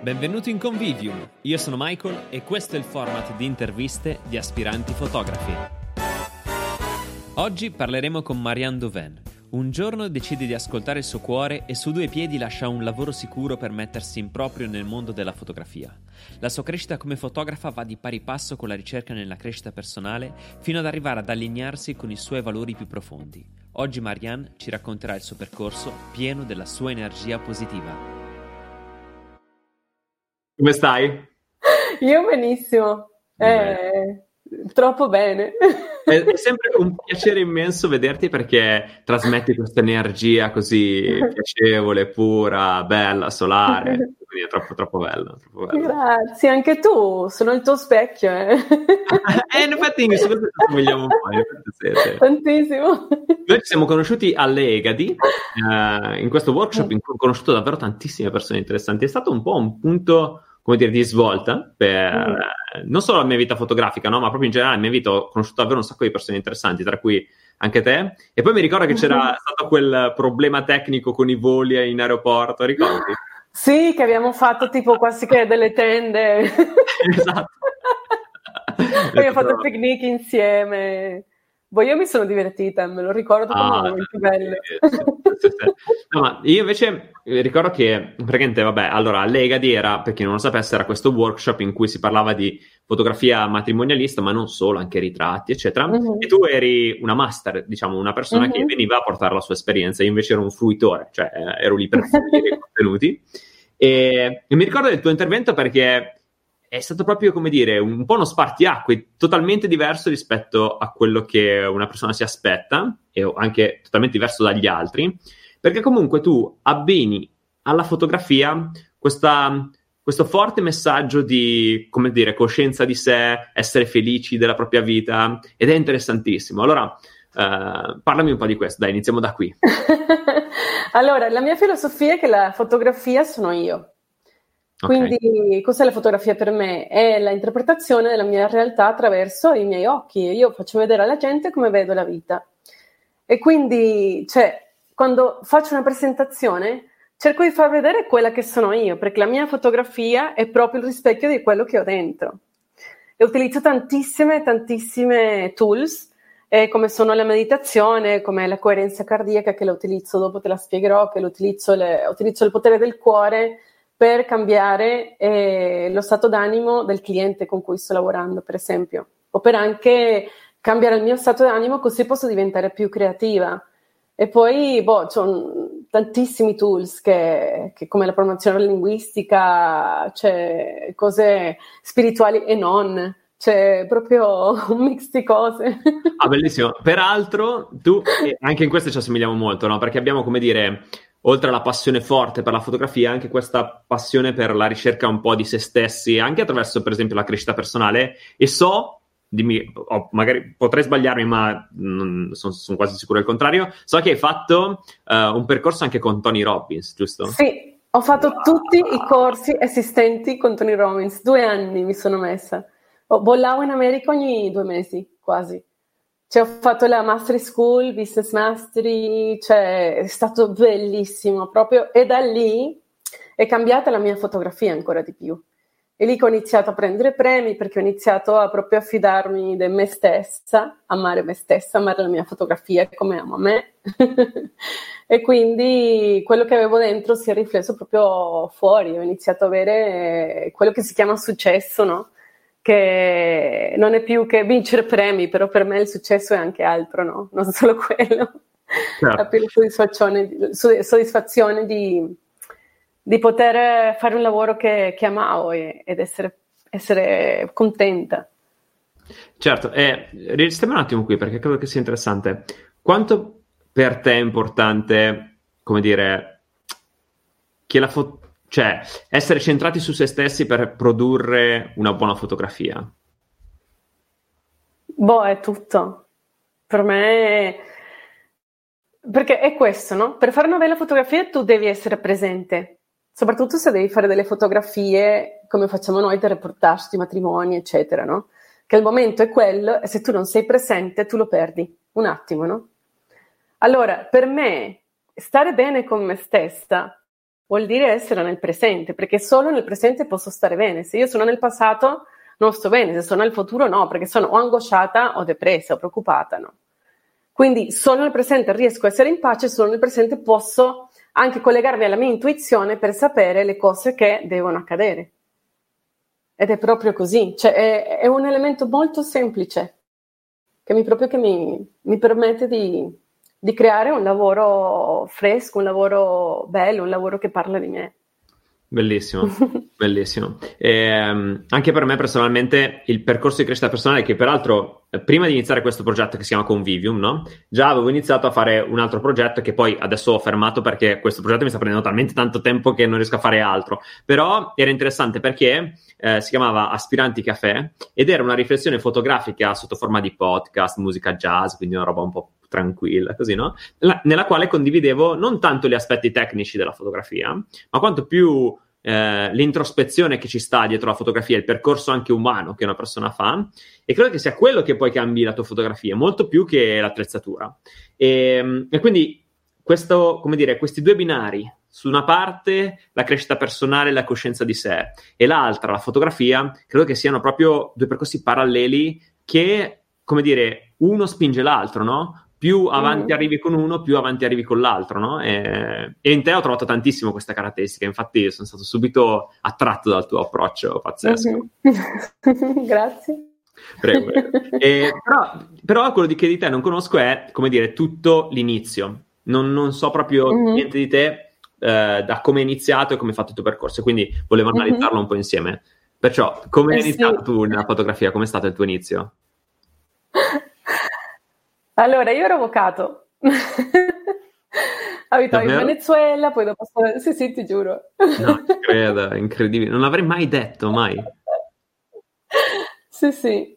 Benvenuto in Convivium, io sono Michael e questo è il format di interviste di aspiranti fotografi. Oggi parleremo con Marianne Dauven. Un giorno decide di ascoltare il suo cuore e su due piedi lascia un lavoro sicuro per mettersi in proprio nel mondo della fotografia. La sua crescita come fotografa va di pari passo con la ricerca nella crescita personale fino ad arrivare ad allinearsi con i suoi valori più profondi. Oggi Marianne ci racconterà il suo percorso pieno della sua energia positiva. Come stai? Io benissimo, eh, troppo bene. È, sempre un piacere immenso vederti perché trasmetti questa energia così piacevole, pura, bella, solare. Quindi è troppo, troppo bello, troppo bello. Grazie, anche tu, sono il tuo specchio. Eh, eh in effetti in questo ci somigliamo un po'. Tantissimo. Noi ci siamo conosciuti alle Egadi, eh, in questo workshop in cui ho conosciuto davvero tantissime persone interessanti. È stato un po' un punto come dire, di svolta per mm. non solo la mia vita fotografica, no? ma proprio in generale la mia vita ho conosciuto davvero un sacco di persone interessanti, tra cui anche te. E poi mi ricordo che c'era mm-hmm. stato quel problema tecnico con i voli in aeroporto, ricordi? Sì, che abbiamo fatto tipo quasi che delle tende. esatto. abbiamo fatto il picnic insieme. Boh, io mi sono divertita, me lo ricordo come ah, momenti belli. no, ma io invece eh, ricordo che, praticamente, vabbè, allora, Legadi era, per chi non lo sapesse, era questo workshop in cui si parlava di fotografia matrimonialista, ma non solo, anche ritratti, eccetera. Uh-huh. E tu eri una master, diciamo, una persona uh-huh. che veniva a portare la sua esperienza, io invece ero un fruitore, cioè eh, ero lì per fruire i contenuti. E, e mi ricordo del tuo intervento perché è stato proprio, come dire, un po' uno spartiacque, totalmente diverso rispetto a quello che una persona si aspetta e anche totalmente diverso dagli altri, perché comunque tu abbini alla fotografia questa, questo forte messaggio di, come dire, coscienza di sé, essere felici della propria vita ed è interessantissimo. Allora, uh, parlami un po' di questo, dai, iniziamo da qui. allora, la mia filosofia è che la fotografia sono io. Quindi okay. cos'è la fotografia per me? È l'interpretazione della mia realtà attraverso i miei occhi. Io faccio vedere alla gente come vedo la vita. E quindi, cioè, quando faccio una presentazione, cerco di far vedere quella che sono io, perché la mia fotografia è proprio il rispecchio di quello che ho dentro. E utilizzo tantissime, tantissime tools, eh, come sono la meditazione, come la coerenza cardiaca, che la utilizzo dopo, te la spiegherò, che utilizzo, le, utilizzo il potere del cuore, per cambiare eh, lo stato d'animo del cliente con cui sto lavorando, per esempio, o per anche cambiare il mio stato d'animo così posso diventare più creativa. E poi, boh, c'ho tantissimi tools che, che come la promozione linguistica, cioè cose spirituali e non, c'è proprio un mix di cose. Ah, bellissimo. Peraltro, tu, anche in questo ci assomigliamo molto, no? Perché abbiamo, come dire, oltre alla passione forte per la fotografia, anche questa passione per la ricerca un po' di se stessi, anche attraverso, per esempio, la crescita personale. E so, dimmi, oh, magari potrei sbagliarmi, ma sono, sono, quasi sicuro del contrario. So che hai fatto uh, un percorso anche con Tony Robbins, giusto? Sì, ho fatto tutti i corsi esistenti con Tony Robbins. Due anni mi sono messa. Bollavo in America ogni due mesi, quasi. Cioè, ho fatto la Mastery School, Business Mastery, cioè, è stato bellissimo proprio. E da lì è cambiata la mia fotografia ancora di più. E lì ho iniziato a prendere premi perché ho iniziato a proprio affidarmi di me stessa, amare me stessa, amare la mia fotografia come amo me. e quindi quello che avevo dentro si è riflesso proprio fuori. Ho iniziato a avere quello che si chiama successo, no? Che non è più che vincere premi, però per me il successo è anche altro, no? Non solo quello. Certo. La più soddisfazione, soddisfazione di, di, poter fare un lavoro che, che amavo e, ed essere, essere, contenta. Certo, e restiamo un attimo qui perché credo che sia interessante. Quanto per te è importante, come dire, che la fotografia cioè, essere centrati su se stessi per produrre una buona fotografia. Boh, è tutto. Per me... Perché è questo, no? Per fare una bella fotografia tu devi essere presente, soprattutto se devi fare delle fotografie come facciamo noi del reportage matrimoni, eccetera, no? Che il momento è quello e se tu non sei presente tu lo perdi un attimo, no? Allora, per me, stare bene con me stessa vuol dire essere nel presente, perché solo nel presente posso stare bene. Se io sono nel passato non sto bene, se sono nel futuro no, perché sono o angosciata o depressa o preoccupata, no. Quindi solo nel presente riesco a essere in pace, solo nel presente posso anche collegarmi alla mia intuizione per sapere le cose che devono accadere. Ed è proprio così, cioè è, è un elemento molto semplice che mi, proprio che mi, mi permette di, di creare un lavoro fresco, un lavoro bello, un lavoro che parla di me. Bellissimo, bellissimo. E, ehm, anche per me personalmente il percorso di crescita personale, che peraltro eh, prima di iniziare questo progetto che si chiama Convivium, no? già avevo iniziato a fare un altro progetto che poi adesso ho fermato perché questo progetto mi sta prendendo talmente tanto tempo che non riesco a fare altro. Però era interessante perché eh, si chiamava Aspiranti Café ed era una riflessione fotografica sotto forma di podcast, musica jazz, quindi una roba un po' tranquilla, così, no? La, nella quale condividevo non tanto gli aspetti tecnici della fotografia, ma quanto più eh, l'introspezione che ci sta dietro la fotografia, il percorso anche umano che una persona fa, e credo che sia quello che poi cambi la tua fotografia, molto più che l'attrezzatura. E, e quindi questo, come dire, questi due binari, su una parte la crescita personale e la coscienza di sé, e l'altra la fotografia, credo che siano proprio due percorsi paralleli che, come dire, uno spinge l'altro, no? Più avanti mm. arrivi con uno, più avanti arrivi con l'altro, no? E, e, in te ho trovato tantissimo questa caratteristica, infatti sono stato subito attratto dal tuo approccio pazzesco. Mm-hmm. Grazie. Prego. e, però, però, quello di che di te non conosco è, come dire, tutto l'inizio. Non, non so proprio mm-hmm. niente di te eh, da come hai iniziato e come hai fatto il tuo percorso, quindi volevo mm-hmm. analizzarlo mm-hmm. un po' insieme. Perciò, come hai eh, iniziato sì. tu nella fotografia? Come è stato il tuo inizio? Allora, io ero avvocato. Abitavo in Venezuela, poi dopo... Sì, sì, ti giuro. No, credo, incredibile. Non l'avrei mai detto, mai. Sì, sì.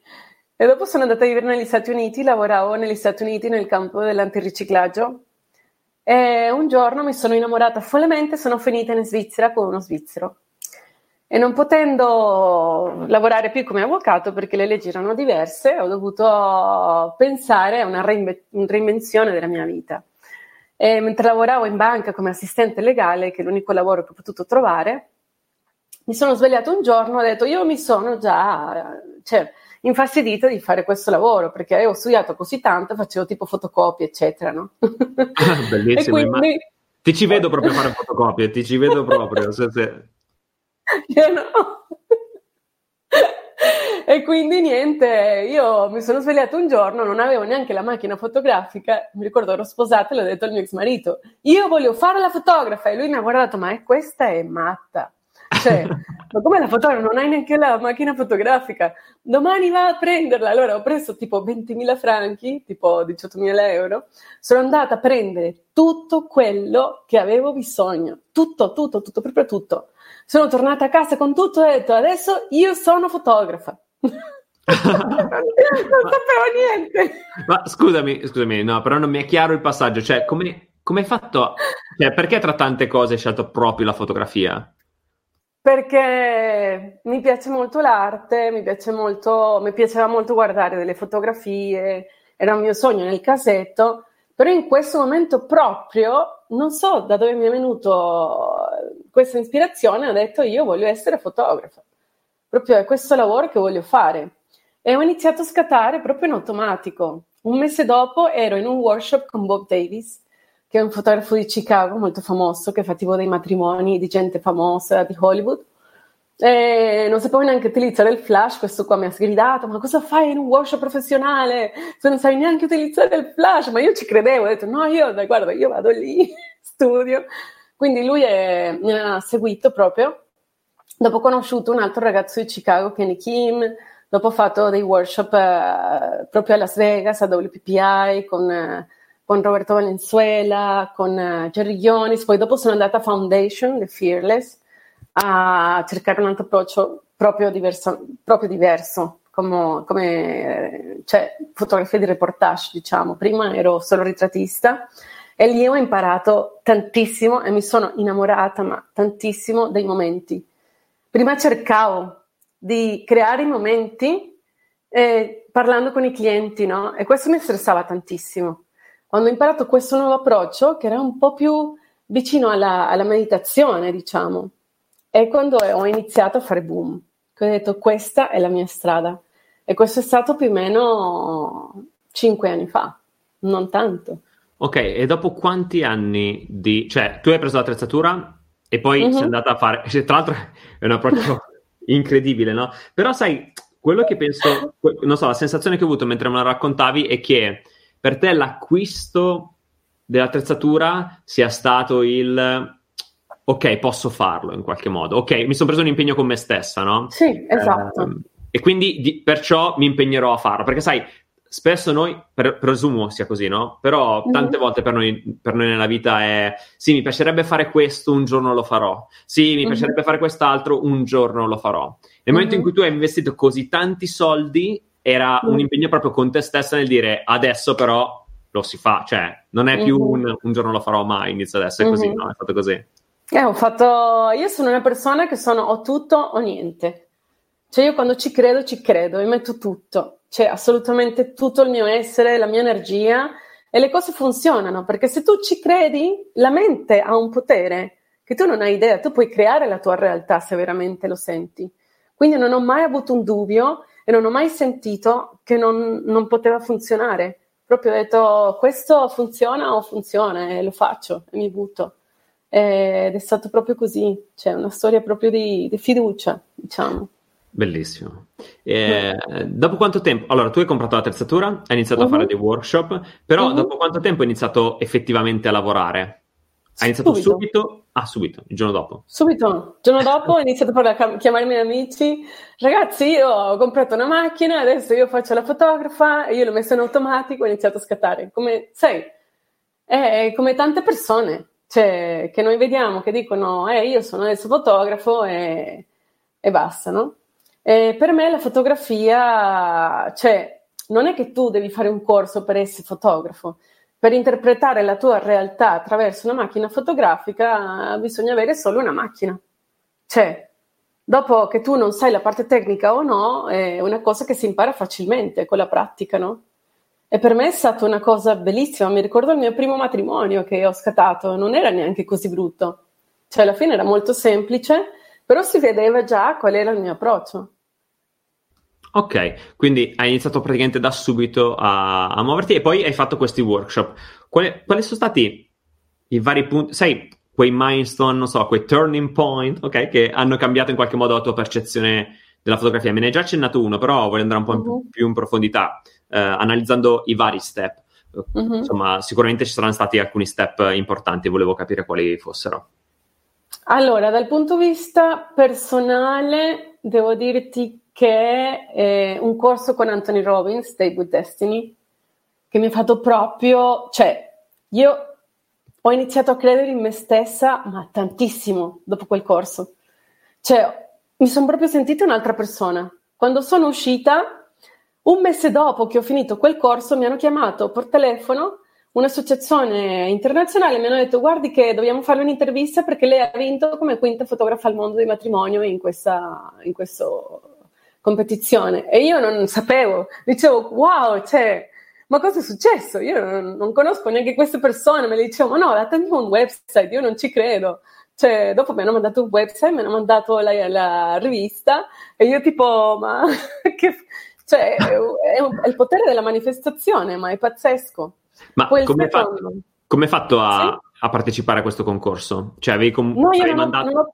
E dopo sono andata a vivere negli Stati Uniti, lavoravo negli Stati Uniti nel campo dell'antiriciclaggio. E un giorno mi sono innamorata follemente, sono finita in Svizzera con uno svizzero e non potendo lavorare più come avvocato perché le leggi erano diverse, ho dovuto pensare a una reinve- reinvenzione della mia vita. E mentre lavoravo in banca come assistente legale, che è l'unico lavoro che ho potuto trovare, mi sono svegliato un giorno e ho detto io mi sono già cioè, infastidita di fare questo lavoro perché avevo studiato così tanto, facevo tipo fotocopie, eccetera, no? Ah, bellissimo, quindi... ti ci vedo proprio fare fotocopie, ti ci vedo proprio. Se, se... Io no. E quindi niente, io mi sono svegliata un giorno, non avevo neanche la macchina fotografica, mi ricordo ero sposata e l'ho detto al mio ex marito, io voglio fare la fotografa e lui mi ha guardato, ma è, questa è matta. Cioè, ma come la fotografa? Non hai neanche la macchina fotografica. Domani va a prenderla. Allora ho preso tipo 20.000 franchi, tipo 18.000 euro. Sono andata a prendere tutto quello che avevo bisogno. Tutto, tutto, tutto, proprio tutto. Sono tornata a casa con tutto e ho detto adesso io sono fotografa. non sapevo niente. Ma scusami, scusami, no, però non mi è chiaro il passaggio. Cioè, come, come hai fatto? Cioè, perché tra tante cose hai scelto proprio la fotografia? Perché mi piace molto l'arte, mi, piace molto, mi piaceva molto guardare delle fotografie, era un mio sogno nel casetto, però in questo momento proprio non so da dove mi è venuto questa ispirazione, ho detto io voglio essere fotografa, proprio è questo lavoro che voglio fare. E ho iniziato a scattare proprio in automatico. Un mese dopo ero in un workshop con Bob Davis, che è un fotografo di Chicago molto famoso, che fa tipo dei matrimoni di gente famosa di Hollywood. E non sapevo neanche utilizzare il flash, questo qua mi ha sgridato, ma cosa fai in un workshop professionale se non sai neanche utilizzare il flash? Ma io ci credevo, ho detto no, io guarda, io vado lì, studio. Quindi lui è, mi ha seguito proprio. Dopo ho conosciuto un altro ragazzo di Chicago, Kenny Kim, dopo ho fatto dei workshop eh, proprio a Las Vegas, a WPPI, con, eh, con Roberto Valenzuela, con eh, Jerry Ionis, poi dopo sono andata a Foundation, The Fearless, a cercare un altro approccio proprio diverso, proprio diverso come, come cioè, fotografia di reportage, diciamo. Prima ero solo ritrattista, e lì ho imparato tantissimo e mi sono innamorata, ma tantissimo dei momenti. Prima cercavo di creare i momenti eh, parlando con i clienti, no? E questo mi stressava tantissimo. Quando ho imparato questo nuovo approccio, che era un po' più vicino alla, alla meditazione, diciamo. E quando ho iniziato a fare boom, ho detto questa è la mia strada. E questo è stato più o meno cinque anni fa, non tanto. Ok, e dopo quanti anni di... cioè tu hai preso l'attrezzatura e poi uh-huh. sei andata a fare... Cioè, tra l'altro è un approccio incredibile, no? Però sai, quello che penso, non so, la sensazione che ho avuto mentre me la raccontavi è che per te l'acquisto dell'attrezzatura sia stato il ok, posso farlo in qualche modo. Ok, mi sono preso un impegno con me stessa, no? Sì, esatto. Eh, e quindi di, perciò mi impegnerò a farlo, perché sai, spesso noi, per, presumo sia così, no? Però mhm. tante mm-hmm. volte per noi, per noi, nella vita è sì, mi piacerebbe fare questo, un giorno lo farò. Sì, mi mm-hmm. piacerebbe fare quest'altro, un giorno lo farò. Nel mm-hmm. momento in mhm. cui tu hai investito così tanti soldi, era un impegno proprio con te stessa nel dire adesso però lo si fa, cioè non è più un, un giorno lo farò mai, inizio adesso, è così, no? È fatto così. Eh, ho fatto, io sono una persona che sono o tutto o niente. Cioè io quando ci credo, ci credo, mi metto tutto, cioè assolutamente tutto il mio essere, la mia energia e le cose funzionano, perché se tu ci credi, la mente ha un potere che tu non hai idea, tu puoi creare la tua realtà se veramente lo senti. Quindi non ho mai avuto un dubbio e non ho mai sentito che non, non poteva funzionare. Proprio ho detto questo funziona o funziona e lo faccio e mi butto. Ed è stato proprio così, cioè una storia proprio di, di fiducia, diciamo. Bellissimo. E, dopo quanto tempo? Allora, tu hai comprato l'attrezzatura, hai iniziato uh-huh. a fare mhm. dei workshop, però uh-huh. dopo quanto tempo hai iniziato effettivamente a lavorare? Hai iniziato subito. subito? Ah, subito, il giorno dopo. Subito, il giorno dopo ho iniziato a chiamare i miei amici. Ragazzi, io ho comprato una macchina, adesso io faccio la fotografa, io l'ho messa in automatico e ho iniziato a scattare. Come, sai, è come tante persone cioè, che noi vediamo che dicono, eh, io sono adesso fotografo e, e basta, no? E per me la fotografia, cioè, non è che tu devi fare un corso per essere fotografo. Per interpretare la tua realtà attraverso una macchina fotografica bisogna avere solo una macchina. Cioè, dopo che tu non sai la parte tecnica o no, è una cosa che si impara facilmente con la pratica, no? E per me è stata una cosa bellissima. Mi ricordo il mio primo matrimonio che ho scattato, non era neanche così brutto. Cioè, alla fine era molto semplice, però si vedeva già qual era il mio approccio. Ok, quindi hai iniziato praticamente da subito a, a muoverti e poi hai fatto questi workshop. Quali, quali, sono stati i vari punti, sai, quei milestone, non so, quei turning point, ok, che hanno cambiato in qualche modo la tua percezione della fotografia? Me ne hai già accennato uno, però voglio andare un po' uh-huh. più in profondità, eh, analizzando i vari step. Uh-huh. Insomma, sicuramente ci saranno stati alcuni step importanti, volevo capire quali fossero. Allora, dal punto di vista personale, devo dirti che è un corso con Anthony Robbins, Stay with Destiny, che mi ha fatto proprio, cioè, io ho iniziato a credere in me stessa, ma tantissimo dopo quel corso. Cioè, mi sono proprio sentita un'altra persona. Quando sono uscita, un mese dopo che ho finito quel corso, mi hanno chiamato per telefono un'associazione internazionale mi hanno detto guardi che dobbiamo fare un'intervista perché lei ha vinto come quinta fotografa al mondo di matrimonio in questa, in competizione e io non sapevo, dicevo wow, cioè, ma cosa è successo? Io non, non conosco neanche queste persone, me le dicevo ma no, datemi un website, io non ci credo. Cioè, dopo mi hanno mandato un website, mi hanno mandato la, la rivista e io tipo, ma che... Cioè, è, è, il potere della manifestazione, ma è pazzesco. Ma come hai fatto, come fatto a, sì? a, partecipare a questo concorso? Cioè, avevi com- no, io non mandato... non ho...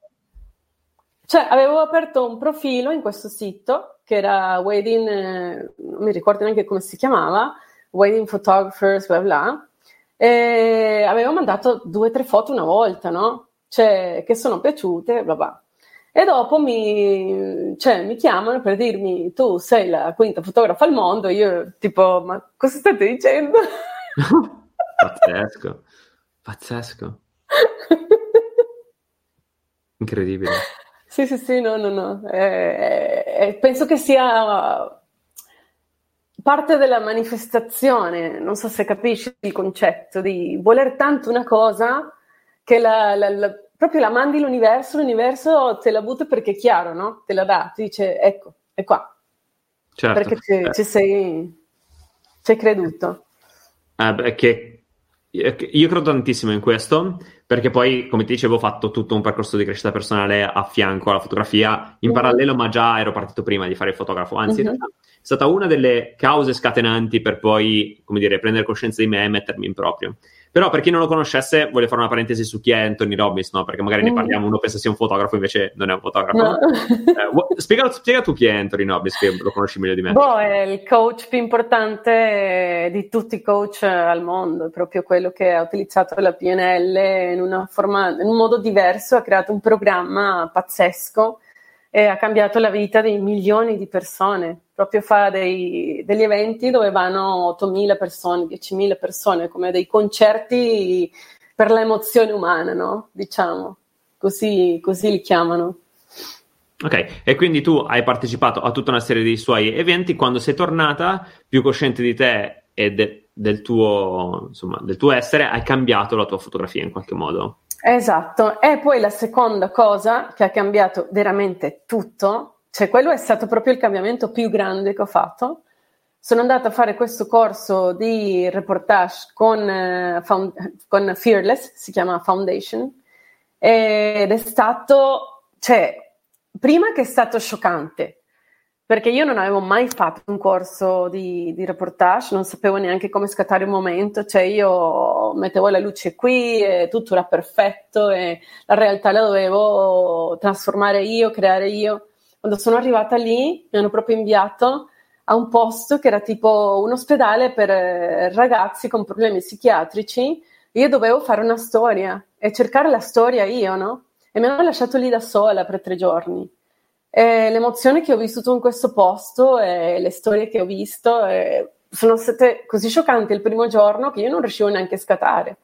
Cioè, avevo aperto un profilo in questo sito che era Wedding, eh, non mi ricordo neanche come si chiamava, Wedding Photographers, bla bla, e avevo mandato due o tre foto una volta, no? Cioè, che sono piaciute, bla bla. E dopo mi, cioè, mi chiamano per dirmi tu sei la quinta fotografa al mondo, io tipo, ma cosa state dicendo? pazzesco, pazzesco. Incredibile. Sì, sì, sì, no, no, no. Eh, eh, penso che sia parte della manifestazione, non so se capisci il concetto di voler tanto una cosa che la, la, la, proprio la mandi l'universo, l'universo te la butta perché è chiaro, no? Te la dà, ti dice ecco, è qua. Certo, perché ci, eh. ci sei, ci hai creduto. Eh, beh, che io credo tantissimo in questo, perché poi, come ti dicevo, ho fatto tutto un percorso di crescita personale a fianco alla fotografia, in mm-hmm. parallelo, ma già ero partito prima di fare il fotografo, anzi, mm-hmm. è stata una delle cause scatenanti per poi, come dire, prendere coscienza di me e mettermi in proprio. Però per chi non lo conoscesse, voglio fare una parentesi su chi è Anthony Robbins, no? Perché magari mm. ne parliamo, uno pensa sia un fotografo, invece non è un fotografo. No. Eh, spiega, spiega, tu chi è Anthony Robbins, che lo conosci meglio di me. Boh, è il coach più importante di tutti i coach al mondo, è proprio quello che ha utilizzato la PNL in, una forma, in un modo diverso, ha creato un programma pazzesco e ha cambiato la vita di milioni di persone. Proprio fa dei, degli eventi dove vanno 8.000 persone, 10.000 persone, come dei concerti per l'emozione umana, no? Diciamo, così, così li chiamano. Ok, e quindi tu hai partecipato a tutta una serie di suoi eventi, quando sei tornata, più cosciente di te e de- del, tuo, insomma, del tuo essere, hai cambiato la tua fotografia in qualche modo? Esatto, e poi la seconda cosa che ha cambiato veramente tutto, cioè quello è stato proprio il cambiamento più grande che ho fatto. Sono andata a fare questo corso di reportage con, uh, found, con Fearless, si chiama Foundation, ed è stato, cioè, prima che è stato scioccante, perché io non avevo mai fatto un corso di, di, reportage, non sapevo neanche come scattare un momento, cioè io mettevo la luce qui e tutto era perfetto e la realtà la dovevo trasformare io, creare io. Quando sono arrivata lì mi hanno proprio inviato a un posto che era tipo un ospedale per eh, ragazzi con problemi psichiatrici, io dovevo fare una storia e cercare la storia io, no? E mi hanno lasciato lì da sola per tre giorni. E l'emozione che ho vissuto in questo posto e le storie che ho visto sono state così scioccanti il primo giorno che io non riuscivo neanche a scattare.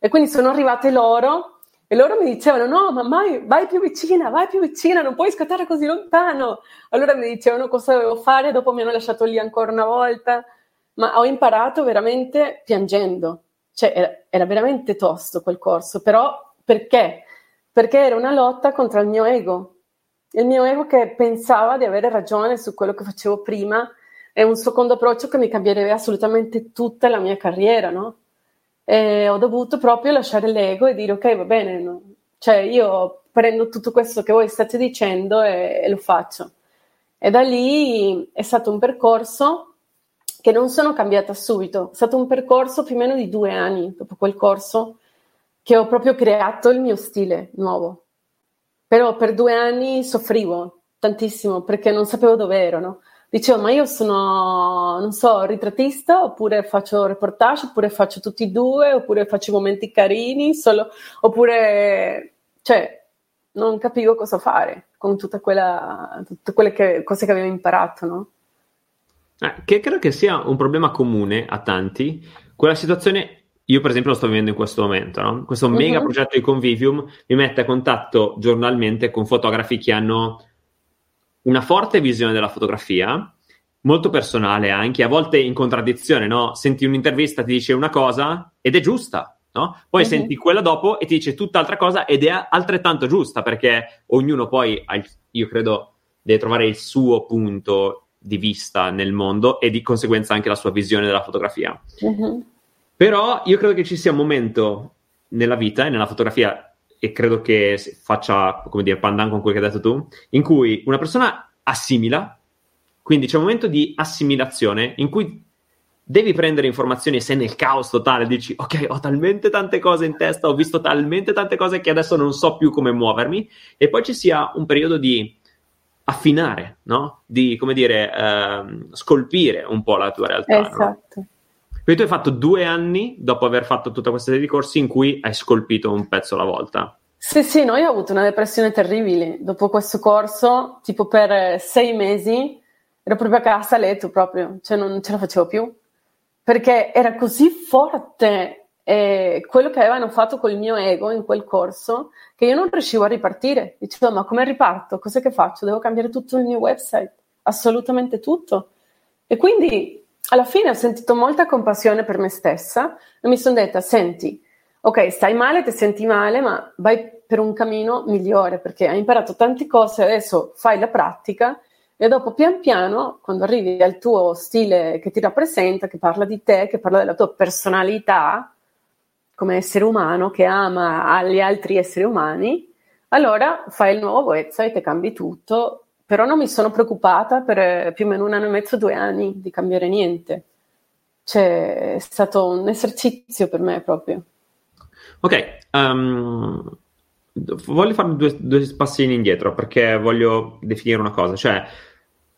E quindi sono arrivate loro e loro mi dicevano: No, ma mai, vai più vicina, vai più vicina, non puoi scattare così lontano. Allora mi dicevano cosa dovevo fare, dopo mi hanno lasciato lì ancora una volta. Ma ho imparato veramente piangendo. Cioè, era, era veramente tosto quel corso, però perché? Perché era una lotta contro il mio ego il mio ego che pensava di avere ragione su quello che facevo prima è un secondo approccio che mi cambierebbe assolutamente tutta la mia carriera, no? E ho dovuto proprio lasciare l'ego e dire ok, va bene, no? cioè io prendo tutto questo che voi state dicendo e, e lo faccio. E da lì è stato un percorso che non sono cambiata subito, è stato un percorso più o meno di due anni dopo quel corso che ho proprio creato il mio stile nuovo. Però per due anni soffrivo tantissimo perché non sapevo dove ero, no? Dicevo, ma io sono, non so, ritrattista, oppure faccio reportage, oppure faccio tutti e due, oppure faccio momenti carini, solo, oppure, cioè, non capivo cosa fare con quella, tutte quelle che, cose che avevo imparato, no? Eh, che credo che sia un problema comune a tanti, quella situazione io, per esempio, lo sto vivendo in questo momento, no? Questo uh-huh. mega progetto di Convivium mi mette a contatto giornalmente con fotografi che hanno una forte visione della fotografia, molto personale anche, a volte in contraddizione, no? Senti un'intervista, ti dice una cosa ed è giusta, no? Poi uh-huh. senti quella dopo e ti dice tutt'altra cosa ed è altrettanto giusta, perché ognuno poi, io credo, deve trovare il suo punto di vista nel mondo e di conseguenza anche la sua visione della fotografia. Uh-huh. Però io credo che ci sia un momento nella vita e nella fotografia, e credo che faccia, come dire, pandan con quello che hai detto tu, in cui una persona assimila, quindi c'è un momento di assimilazione in cui devi prendere informazioni e sei nel caos totale, dici ok, ho talmente tante cose in testa, ho visto talmente tante cose che adesso non so più come muovermi, e poi ci sia un periodo di affinare, no? Di, come dire, eh, scolpire un po' la tua realtà. Esatto. No? Quindi tu hai fatto due anni dopo aver fatto tutta questa serie di corsi in cui hai scolpito un pezzo alla volta. Sì, sì, no, io ho avuto una depressione terribile dopo questo corso, tipo per sei mesi ero proprio a casa a letto proprio, cioè non ce la facevo più, perché era così forte eh, quello che avevano fatto col mio ego in quel corso che io non riuscivo a ripartire. Dicevo, ma come riparto? Cos'è che faccio? Devo cambiare tutto il mio website, assolutamente tutto. E quindi alla fine ho sentito molta compassione per me stessa e mi sono detta, senti, ok, stai male, ti senti male, ma vai per un cammino migliore perché hai imparato tante cose, adesso fai la pratica e dopo pian piano, quando arrivi al tuo stile che ti rappresenta, che parla di te, che parla della tua personalità, come essere umano che ama gli altri esseri umani, allora fai il nuovo website e cambi tutto. Però non mi sono preoccupata per eh, più o meno un anno e mezzo, due anni di cambiare niente. Cioè, è stato un esercizio per me proprio. Ok, um, voglio fare due, due passi indietro perché voglio definire una cosa. Cioè,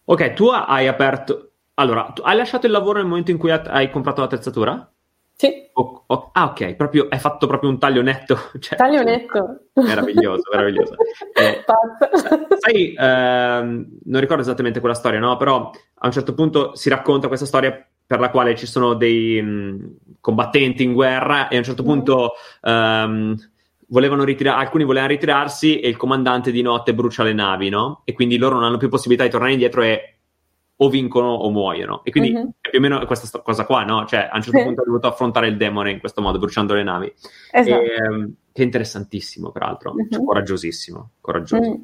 ok, tu hai aperto... Allora, hai lasciato il lavoro nel momento in cui hai comprato l'attrezzatura? Sì. O, o, ah, ok, proprio, hai fatto proprio un taglio netto. Cioè, taglio netto. Meraviglioso, meraviglioso. Eh, sai, ehm, non ricordo esattamente quella storia, no? Però a un certo punto si racconta questa storia per la quale ci sono dei mh, combattenti in guerra e a un certo mm. punto um, volevano ritirare, alcuni volevano ritirarsi e il comandante di notte brucia le navi, no? E quindi loro non hanno più possibilità di tornare indietro e o vincono o muoiono. E quindi mm-hmm. più o meno questa st- cosa qua, no? Cioè, a un certo sì. punto ha dovuto affrontare il demone in questo modo, bruciando le navi. Esatto. E, ehm, che è interessantissimo, peraltro. Mm-hmm. Cioè, coraggiosissimo, coraggioso. Mm.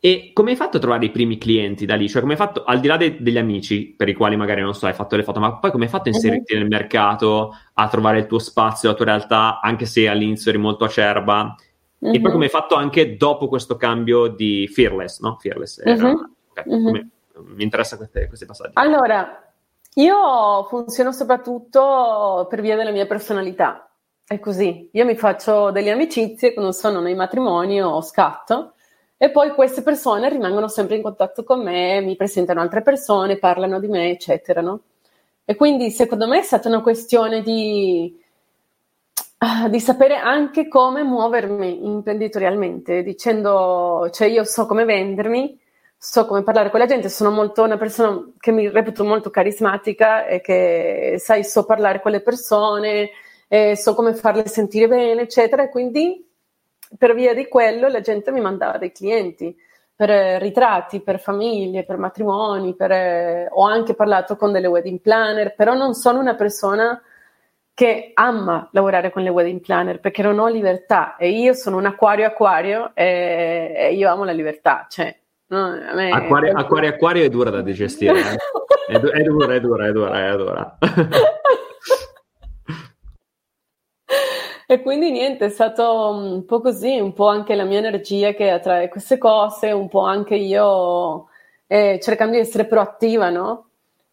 E come hai fatto a trovare i primi clienti da lì? Cioè, come hai fatto, al di là de- degli amici per i quali magari non so, hai fatto le foto, ma poi come hai fatto a inserirti mm-hmm. nel mercato, a trovare il tuo spazio, la tua realtà, anche se all'inizio eri molto acerba? E poi come hai fatto anche dopo questo cambio di Fearless, no? Fearless era... Okay, come, mi interessa queste, questi passaggi. Allora, io funziono soprattutto per via della mia personalità. È così. Io mi faccio delle amicizie quando sono nei matrimoni o scatto e poi queste persone rimangono sempre in contatto con me, mi presentano altre persone, parlano di me, eccetera. No? E quindi secondo me è stata una questione di, ah, di sapere anche come muovermi imprenditorialmente, dicendo, cioè io so come vendermi, so come parlare con la gente, sono molto una persona che mi reputo molto carismatica e che, sai, so parlare con le persone, so come farle sentire bene, eccetera, e quindi per via di quello la gente mi mandava dei clienti per eh, ritratti, per famiglie, per matrimoni, per, eh, ho anche parlato con delle wedding planner, però non sono una persona che ama lavorare con le wedding planner perché non ho libertà e io sono un acquario acquario e, e io amo la libertà, cioè No, acquario, è... acquario, acquario è dura da digestire. Eh? è, du- è, dura, è dura, è dura, è dura. e quindi niente, è stato un po' così, un po' anche la mia energia che attrae queste cose, un po' anche io eh, cercando di essere proattiva, no?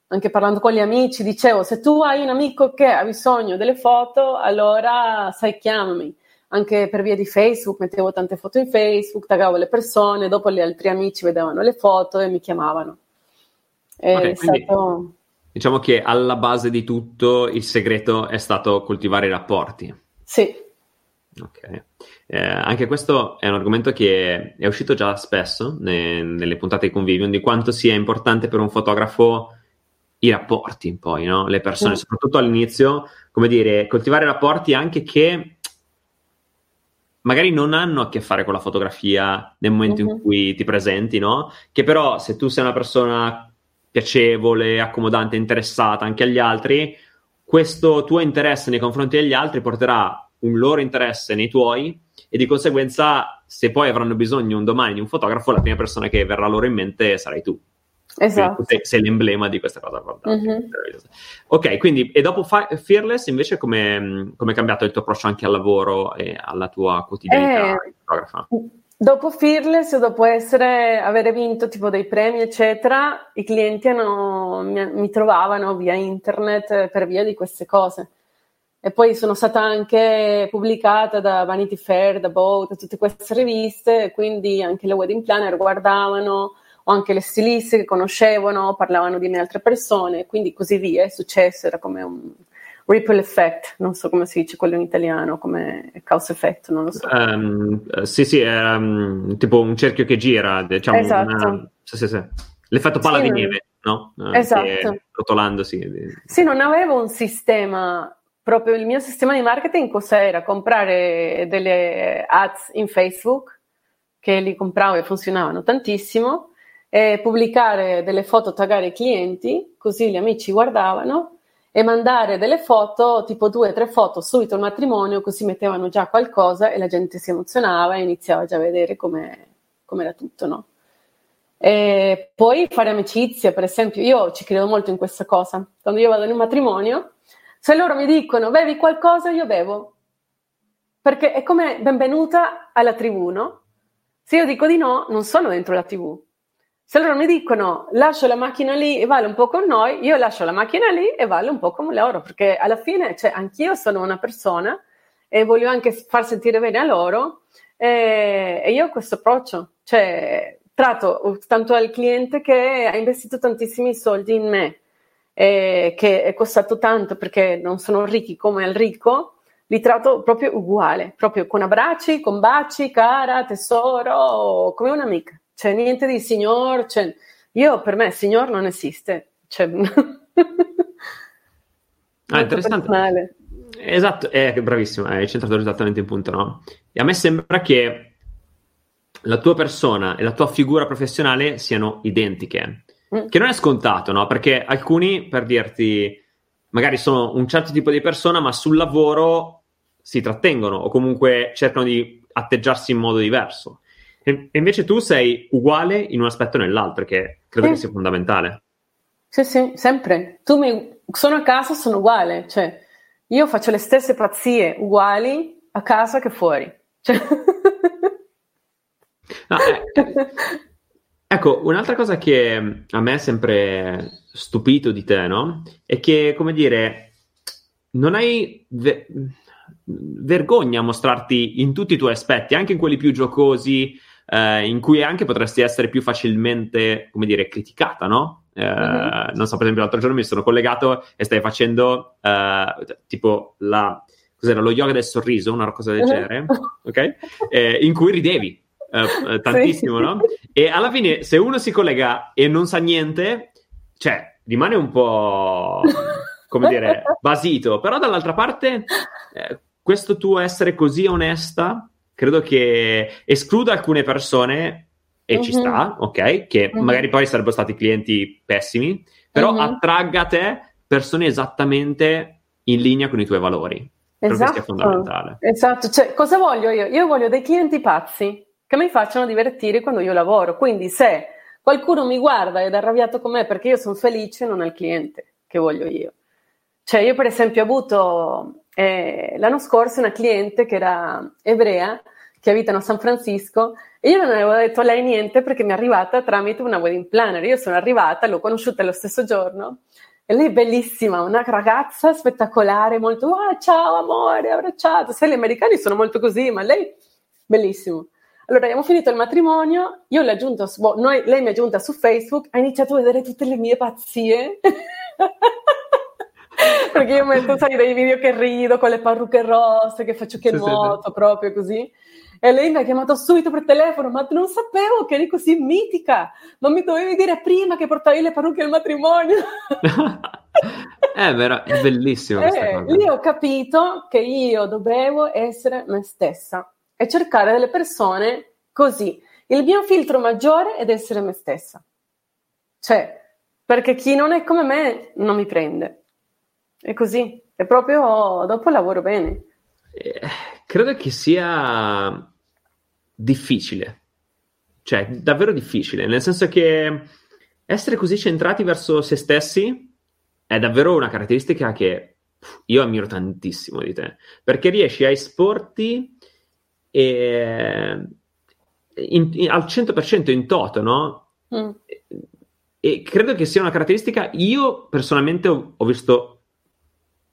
Anche parlando con gli amici, dicevo, se tu hai un amico che ha bisogno delle foto, allora sai, chiamami anche per via di Facebook, mettevo tante foto in Facebook, taggavo le persone, dopo gli altri amici vedevano le foto e mi chiamavano. È okay, stato... Diciamo che alla base di tutto il segreto è stato coltivare i rapporti. Sì. Ok. Eh, anche questo è un argomento che è uscito già spesso ne, nelle puntate di convivio, di quanto sia importante per un fotografo i rapporti, poi, no? Le persone, sì. soprattutto all'inizio, come dire, coltivare rapporti anche che magari non hanno a che fare con la fotografia nel momento uh-huh. in mhm. cui ti presenti, no? Che però se tu sei una persona piacevole, accomodante, interessata anche agli altri, questo tuo interesse nei confronti degli altri porterà un loro interesse nei tuoi e di conseguenza se poi avranno bisogno un domani di un fotografo, la prima persona che verrà loro in mente sarai tu. Esatto. Sei, l'emblema di questa cosa. Mm-hmm. Ok, quindi e dopo Fearless invece come è cambiato il tuo approccio anche al lavoro e alla tua quotidianità eh, fotografa? Dopo Fearless, dopo essere, avere vinto tipo dei premi, eccetera, i clienti hanno, mi, mi trovavano via internet per via di queste cose. E poi sono stata anche pubblicata da Vanity Fair, da Boat, da tutte queste riviste, quindi anche le wedding planner guardavano, o anche le stiliste che conoscevano, parlavano di me altre persone, quindi così via, è successo, era come un ripple effect, non so come si dice quello in italiano, come causa effetto, non lo so. Um, sì, sì, è um, tipo un cerchio che gira, diciamo, esatto. una... sì, sì, sì. l'effetto palla di neve, no? Uh, esatto. Rotolandosi. Sì, non avevo un sistema proprio il mio sistema di marketing cos'era? Comprare delle ads in Facebook che li compravo e funzionavano tantissimo e pubblicare delle foto, taggare i clienti, così gli amici guardavano e mandare delle foto, tipo due o tre foto subito al matrimonio, così mettevano già qualcosa e la gente si emozionava e iniziava già a vedere come era tutto, no? E poi fare amicizia, per esempio, io ci credo molto in questa cosa. Quando io vado in un matrimonio, Se loro mi dicono bevi qualcosa, io bevo. Perché è come benvenuta alla tribù, no? Se io dico di no, non sono dentro la TV. Se loro mi dicono lascio la macchina lì e vale un po' con noi, io lascio la macchina lì e vale un po' con loro, perché alla fine, cioè, anch'io sono una persona e voglio anche far sentire bene a loro e, e io ho questo approccio, cioè tratto tanto al cliente che ha investito tantissimi soldi in me, e che è costato tanto perché non sono ricchi come il ricco, li tratto proprio uguale, proprio con abbracci, con baci, cara, tesoro, come un'amica. C'è niente di signor, cioè, io per me signor non esiste. Cioè, ah, interessante. Personale. Esatto, è eh, bravissimo, hai centrato esattamente in punto, no? E a me sembra che la tua persona e la tua figura professionale siano identiche, mm. che non è scontato, no? Perché alcuni, per dirti, magari sono un certo tipo di persona, ma sul lavoro si trattengono o comunque cercano di atteggiarsi in modo diverso. E, invece tu sei uguale in un aspetto o nell'altro, che credo sì. che sia fondamentale. Sì, sì, sempre. Tu mi... sono a casa, sono uguale. Cioè, io faccio le stesse pazzie uguali a casa che fuori. Cioè... no, eh, ecco, un'altra cosa che a me è sempre stupito di te, no? È che, come dire, non hai... Ve- vergogna a mostrarti in tutti i tuoi aspetti, anche in quelli più giocosi, eh, in cui anche potresti essere più facilmente, come dire, criticata, no? Eh, mm-hmm. Non so, per esempio, l'altro giorno mi sono collegato e stai facendo eh, tipo la, cos'era, lo yoga del sorriso, una cosa del genere, ok? Eh, in cui ridevi. Eh, eh, tantissimo, sì. no? E alla fine, se uno si collega e non sa niente, cioè, rimane un po' come dire, basito, però dall'altra parte eh, questo tuo essere così onesta credo che escluda alcune persone e uh-huh. ci mhm. sta, ok? Che uh-huh. magari poi sarebbero stati clienti pessimi, però uh-huh. attragga a te persone esattamente in linea con i tuoi valori. Esatto, è fondamentale. Esatto, cioè, cosa voglio io? Io voglio dei clienti pazzi che mi facciano divertire quando io lavoro. Quindi se qualcuno mi guarda ed è arrabbiato con me perché io sono felice, non è il cliente che voglio io. Cioè, io per esempio ho avuto eh, l'anno scorso una cliente che era ebrea, che abitano a San Francisco, e io non avevo detto a lei niente perché mi è arrivata tramite una wedding planner. Io sono arrivata, l'ho conosciuta lo stesso giorno, e lei è bellissima, una ragazza spettacolare, molto, oh, ciao amore, abbracciato. Sai, gli americani sono molto così, ma lei, bellissimo. Allora, abbiamo finito il matrimonio, io l'ho aggiunto, boh, noi, lei mi ha aggiunta su Facebook, ha iniziato a vedere tutte le mie pazzie. Perché io metto, sai, dei video che rido con le parrucche rosse, che faccio che sì, nuoto sì, proprio così. E lei mi ha chiamato subito per telefono, ma non sapevo che eri così mitica, non mi dovevi dire prima che portavi le parrucche al matrimonio. è vero, è bellissimo. Eh, lì ho capito che io dovevo essere me stessa e cercare delle persone così. Il mio filtro maggiore è essere me stessa. Cioè, perché chi non è come me non mi prende. È così, è proprio dopo lavoro bene. Eh, credo che sia difficile, cioè davvero difficile, nel senso che essere così centrati verso se stessi è davvero una caratteristica che io ammiro tantissimo di te, perché riesci a esporti e, in, in, al 100% in toto, no? Mm. E credo che sia una caratteristica, io personalmente ho, ho visto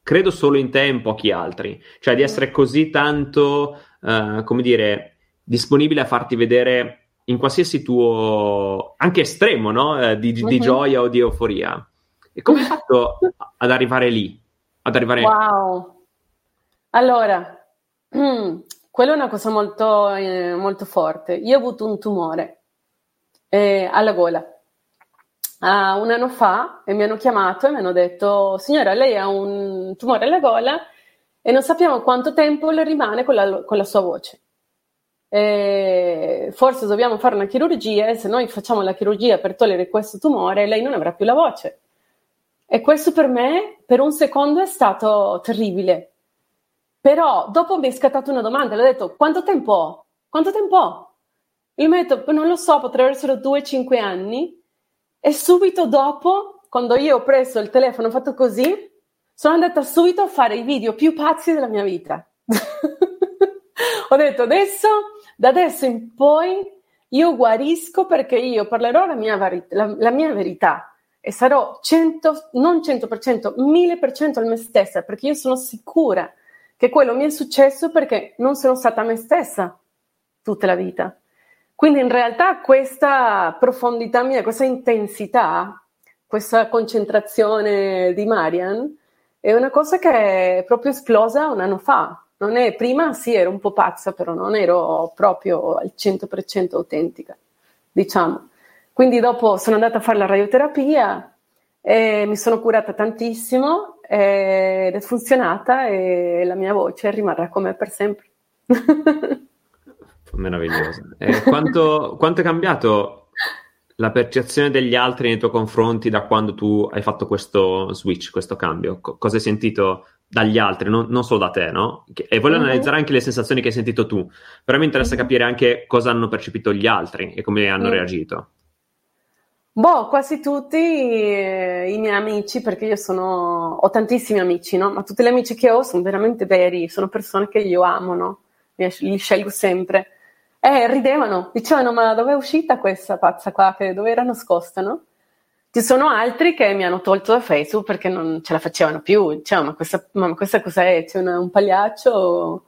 credo solo in te e in pochi altri, cioè di essere così tanto, uh, come dire, disponibile a farti vedere in qualsiasi tuo, anche estremo, no? Uh, di, uh-huh. di, mhm. gioia o di euforia. E come hai fatto ad arrivare lì? Ad arrivare... Wow! Allora, quella è una cosa molto, eh, molto forte. Io ho avuto un tumore eh, alla gola uh, un anno fa e mi hanno chiamato e mi hanno detto signora lei ha un tumore alla gola e non sappiamo quanto tempo le rimane con la, con la sua voce. E forse dobbiamo fare una chirurgia e se noi facciamo la chirurgia per togliere questo tumore lei non avrà più la voce. E questo per me per un secondo è stato terribile. Però dopo mi è scattata una domanda, le ho detto quanto tempo ho? Quanto tempo ho? Ho detto non lo so, potrebbero essere due, cinque anni. E subito dopo, quando io ho preso il telefono, ho fatto così, sono andata subito a fare i video più pazzi della mia vita. Ho detto adesso, da adesso in poi, io guarisco perché io parlerò la mia, vari- la, la mia verità e sarò 100, non 100%, 1000% al me stessa, perché io sono sicura che quello mi è successo perché non sono stata me stessa tutta la vita. Quindi in realtà questa profondità mia, questa intensità, questa concentrazione di Marian è una cosa che è proprio esplosa un anno fa. È, prima sì, ero un po' pazza, però non ero proprio al 100% autentica, diciamo. Quindi dopo sono andata a fare la radioterapia mi sono curata tantissimo ed è funzionata e la mia voce rimarrà come per sempre. Meraviglioso. E quanto, quanto è cambiato la percezione degli altri nei tuoi confronti da quando tu hai fatto questo switch, questo cambio? Co- cosa hai sentito dagli altri, non, non solo da te, no? E voglio mm-hmm. analizzare anche le sensazioni che hai sentito tu, però mi interessa mm-hmm. capire anche cosa hanno percepito gli altri e come hanno mm. reagito. Boh, quasi tutti eh, i miei amici, perché io sono, ho tantissimi amici, no? Ma tutti gli amici che ho sono veramente veri, sono persone che io amo, no? Li scelgo sempre. E ridevano, dicevano, ma dove è uscita questa pazza qua, che dove era nascosta, no? Ci sono altri che mi hanno tolto da Facebook perché non ce la facevano più, cioè, ma questa, ma questa cos'è? C'è una, un pagliaccio?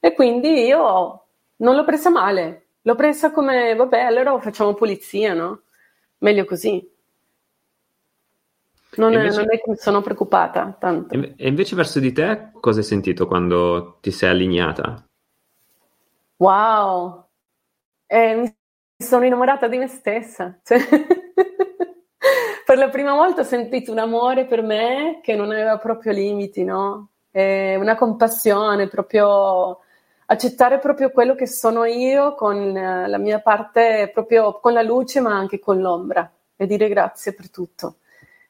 E quindi io non l'ho presa male, l'ho presa come, vabbè, allora facciamo pulizia, no? meglio così. Non, invece, non è che sono preoccupata tanto. E invece verso di te cosa hai sentito quando ti sei allineata? Wow, eh, mi sono innamorata di me stessa. Cioè, per la prima volta ho sentito un amore per me che non aveva proprio limiti, no? Eh, una compassione, proprio accettare proprio quello che sono io con eh, la mia parte, proprio con la luce ma anche con l'ombra e dire grazie per tutto.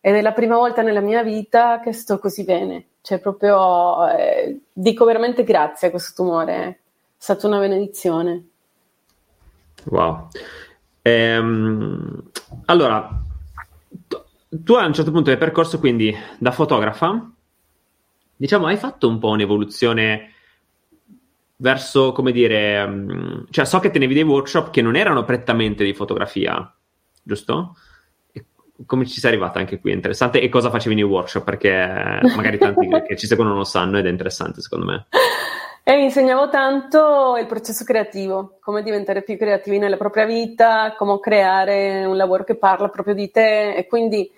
Ed è la prima volta nella mia vita che sto così bene, cioè proprio eh, dico veramente grazie a questo tumore, è stata una benedizione. Wow. Ehm, allora, tu a un certo punto del percorso, quindi da fotografa, diciamo, hai fatto un po' un'evoluzione verso, come dire, um, cioè so che tenevi dei workshop che non erano prettamente di fotografia, giusto? E come ci sei arrivata anche qui? Interessante. E cosa facevi nei workshop? Perché magari tanti che ci seguono non lo sanno ed è interessante secondo me. E insegnavo tanto il processo creativo, come diventare più creativi nella propria vita, come creare un lavoro che parla proprio di te e quindi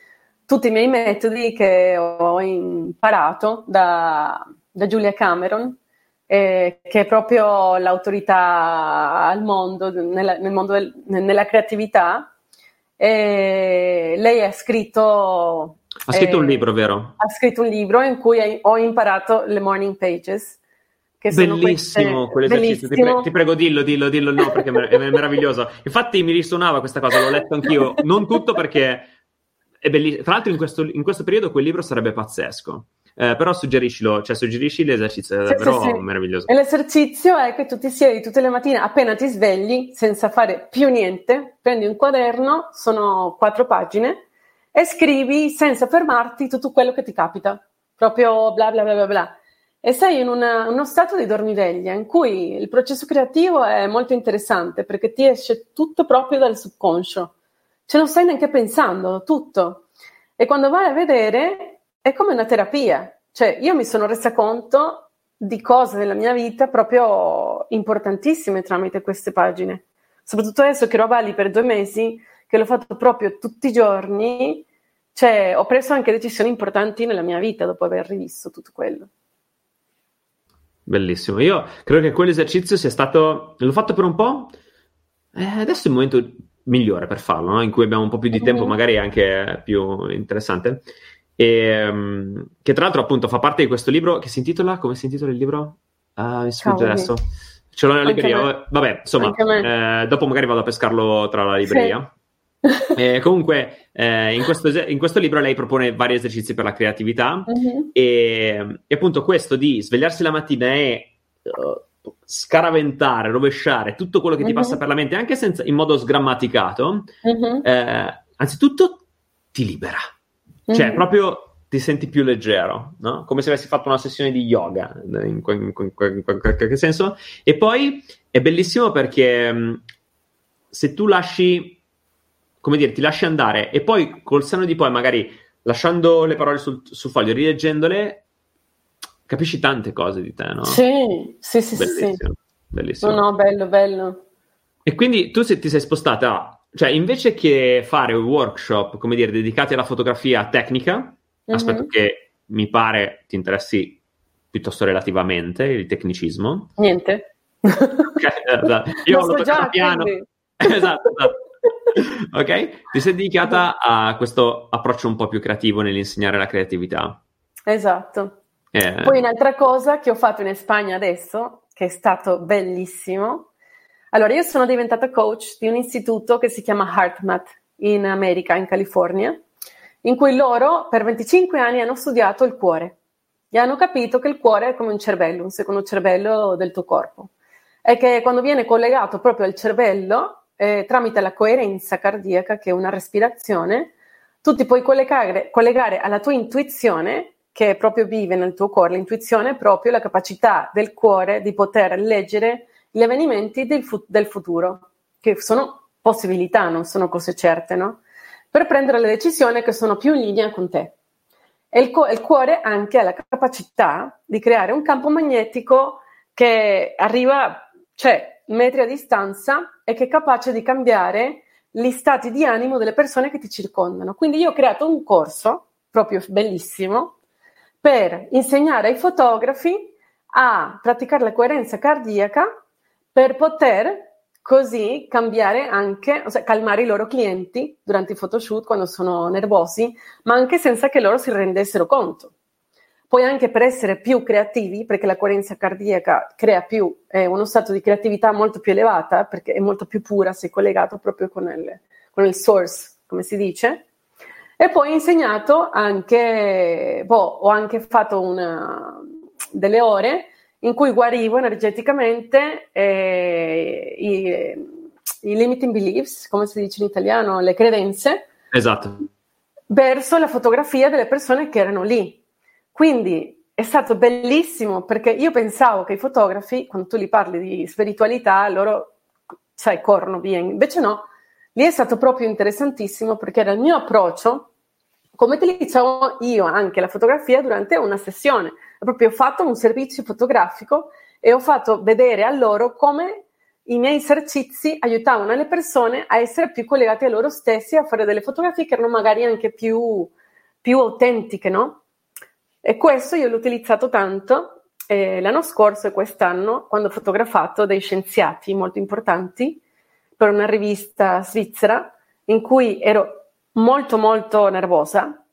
tutti i miei metodi che ho imparato da, da Giulia Cameron, eh, che è proprio l'autorità al mondo, nella, nel mondo del, nella creatività. E lei ha scritto... Ha scritto eh, un libro, vero? Ha scritto un libro in cui ho imparato le morning pages. Che Bellissimo, queste, bellissimo. Ti, pre- ti, prego dillo, dillo, dillo no perché è meraviglioso. Infatti mi risuonava questa cosa, l'ho letto anch'io, non tutto perché è bellissimo. Tra l'altro in questo, in questo periodo quel libro sarebbe pazzesco. Eh, però suggeriscilo, cioè suggerisci l'esercizio, è davvero sì, sì. meraviglioso. E l'esercizio è che tu ti siedi tutte le mattine, appena ti svegli, senza fare più niente, prendi un quaderno, sono quattro pagine, e scrivi senza fermarti tutto quello che ti capita, proprio bla bla bla bla bla. E sei in una, uno stato di dormiveglia in cui il processo creativo è molto interessante perché ti esce tutto proprio dal subconscio, ce lo stai neanche pensando, tutto. E quando vai a vedere è come una terapia. Cioè, io mi sono resa conto di cose nella mia vita proprio importantissime tramite queste pagine. Soprattutto adesso che ero a Bali per due mesi, che l'ho fatto proprio tutti i giorni, cioè, ho preso anche decisioni importanti nella mia vita dopo aver rivisto tutto quello. Bellissimo. Io credo che quell'esercizio sia stato. L'ho fatto per un po'. Eh, adesso è il momento migliore per farlo, no? in cui abbiamo un po' più di tempo, mm-hmm. magari anche più interessante. E, um, che tra l'altro appunto fa parte di questo libro che si intitola, come si intitola il libro? Ah, mi sfugge adesso. Ce l'ho nella libreria. Vabbè, insomma, eh, dopo magari vado a pescarlo tra la libreria. Sì. eh, comunque, eh, in, questo, in, questo, libro lei propone vari esercizi per la creatività uh-huh. e, e, appunto questo di svegliarsi la mattina e uh, scaraventare, rovesciare tutto quello che uh-huh. ti passa per la mente, anche senza, in modo sgrammaticato, uh-huh. anzitutto ti libera. Cioè, proprio ti senti più leggero, no? Come se avessi fatto una sessione di yoga, in, in, in qualche senso. E poi è bellissimo perché mm, se tu lasci, come dire, ti lasci andare e poi col senno di poi, magari lasciando le parole sul, sul foglio, rileggendole, capisci tante cose di te, no? Sì, sì, sì, bellissimo, sì. Bellissimo. No, no, bello, bello. E quindi tu se ti sei spostata, cioè invece che fare workshop, come dire, dedicati alla fotografia tecnica, mm-hmm. aspetto che mi pare ti interessi piuttosto relativamente, il tecnicismo. Niente. Esatto. Io lo, lo so già, piano. esatto, esatto. ok? Ti sei dedicata a questo approccio un po' più creativo nell'insegnare la creatività. Esatto. Eh. Poi un'altra cosa che ho fatto in Spagna adesso, che è stato bellissimo. Allora, io sono diventata coach di un istituto che si chiama HeartMath in America, in California, in cui loro per 25 anni hanno studiato il cuore e hanno capito che il cuore è come un cervello, un secondo cervello del tuo corpo. E che quando viene collegato proprio al cervello, eh, tramite la coerenza cardiaca, che è una respirazione, tu ti puoi collegare, collegare alla tua intuizione che proprio vive nel tuo cuore. L'intuizione è proprio la capacità del cuore di poter leggere gli avvenimenti del, fu- del futuro, che sono possibilità, non sono cose certe, no? Per prendere le decisioni che sono più in linea con te. E il, co- il cuore anche ha la capacità di creare un campo magnetico che arriva, cioè, metri a distanza e che è capace di cambiare gli stati di animo delle persone che ti circondano. Quindi io ho creato un corso proprio bellissimo per insegnare ai fotografi a praticare la coerenza cardiaca per poter così cambiare anche, cioè calmare i loro clienti durante i photoshoot quando sono nervosi, ma anche senza che loro si rendessero conto. Poi anche per essere più creativi, perché la coerenza cardiaca crea più, è uno stato di creatività molto più elevata, perché è molto più pura, sei collegato proprio con il, con il source, come si dice. E poi ho insegnato anche, boh, ho anche fatto una, delle ore in cui guarivo energeticamente eh, i, i, limiting beliefs, come si dice in italiano, le credenze. Esatto. Verso la fotografia delle persone che erano lì. Quindi è stato bellissimo perché io pensavo che i fotografi, quando tu li parli di spiritualità, loro, sai, corrono via. Invece no, Lì è stato proprio interessantissimo perché era il mio approccio, come utilizzavo io anche la fotografia durante una sessione. Ho proprio fatto un servizio fotografico e ho fatto vedere a loro come i miei esercizi aiutavano le persone a essere più collegate a loro stessi, a fare delle fotografie che erano magari anche più, più autentiche, no? E questo io l'ho utilizzato tanto eh, l'anno scorso e quest'anno quando ho fotografato dei scienziati molto importanti per una rivista svizzera in cui ero molto molto nervosa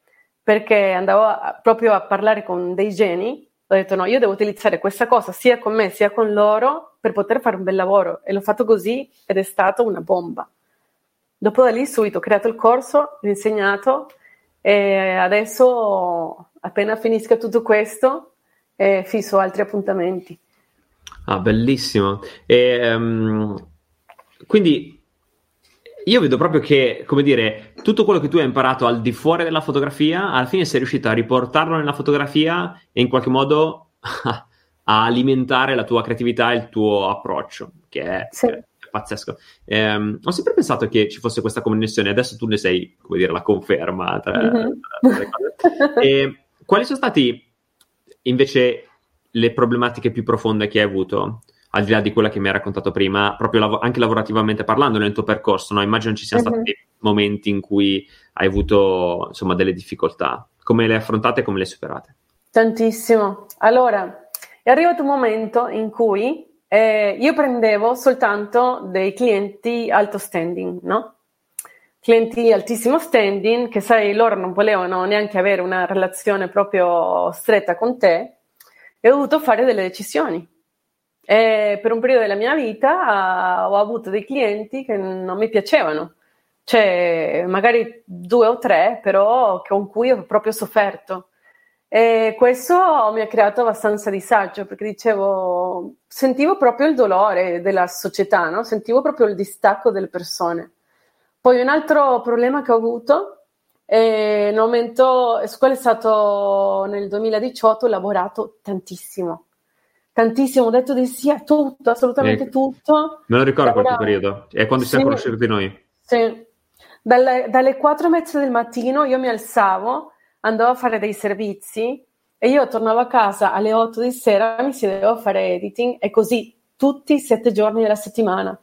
perché andavo a, proprio a parlare con dei geni. Ho detto no, io devo utilizzare questa cosa sia con me sia con loro per poter fare un bel lavoro e l'ho fatto così ed è stata una bomba. Dopo da lì subito ho creato il corso, l'ho insegnato e adesso appena finisca tutto questo eh, fisso altri appuntamenti. Ah, bellissimo. E, um, quindi io vedo proprio che, come dire, tutto quello che tu hai imparato al di fuori della fotografia, alla fine sei riuscito a riportarlo nella fotografia e in qualche modo a alimentare la tua creatività e il tuo approccio, che è, sì. è pazzesco. Eh, ho sempre pensato che ci fosse questa connessione, adesso tu ne sei, come dire, la conferma tra, mm-hmm. tra le cose. E, quali sono stati invece le problematiche più profonde che hai avuto? al di là di quella che mi hai raccontato prima, proprio lav- anche lavorativamente parlando nel tuo percorso, no? immagino ci siano uh-huh. stati momenti in cui hai avuto insomma delle difficoltà. Come le affrontate e come le superate? Tantissimo. Allora, è arrivato un momento in cui eh, io prendevo soltanto dei clienti alto standing, no? Clienti altissimo standing, che sai, loro non volevano neanche avere una relazione proprio stretta con te, e ho dovuto fare delle decisioni e per un periodo della mia vita ho avuto dei clienti che non mi piacevano, cioè magari due o tre, però con cui ho proprio sofferto. E questo mi ha creato abbastanza disagio perché dicevo, sentivo proprio il dolore della società, no? sentivo proprio il distacco delle persone. Poi un altro problema che ho avuto E in aumento, quello è stato nel 2018, ho lavorato tantissimo, tantissimo, ho detto di sì a tutto, assolutamente eh, tutto. Me lo ricordo quel periodo, è quando ci siamo conosciuti noi. Sì, dalle, dalle 4 e mezza del mattino io mi alzavo, andavo a fare dei servizi e io tornavo a casa alle 8 di sera, mi siedevo a fare editing e così tutti i sette giorni della settimana.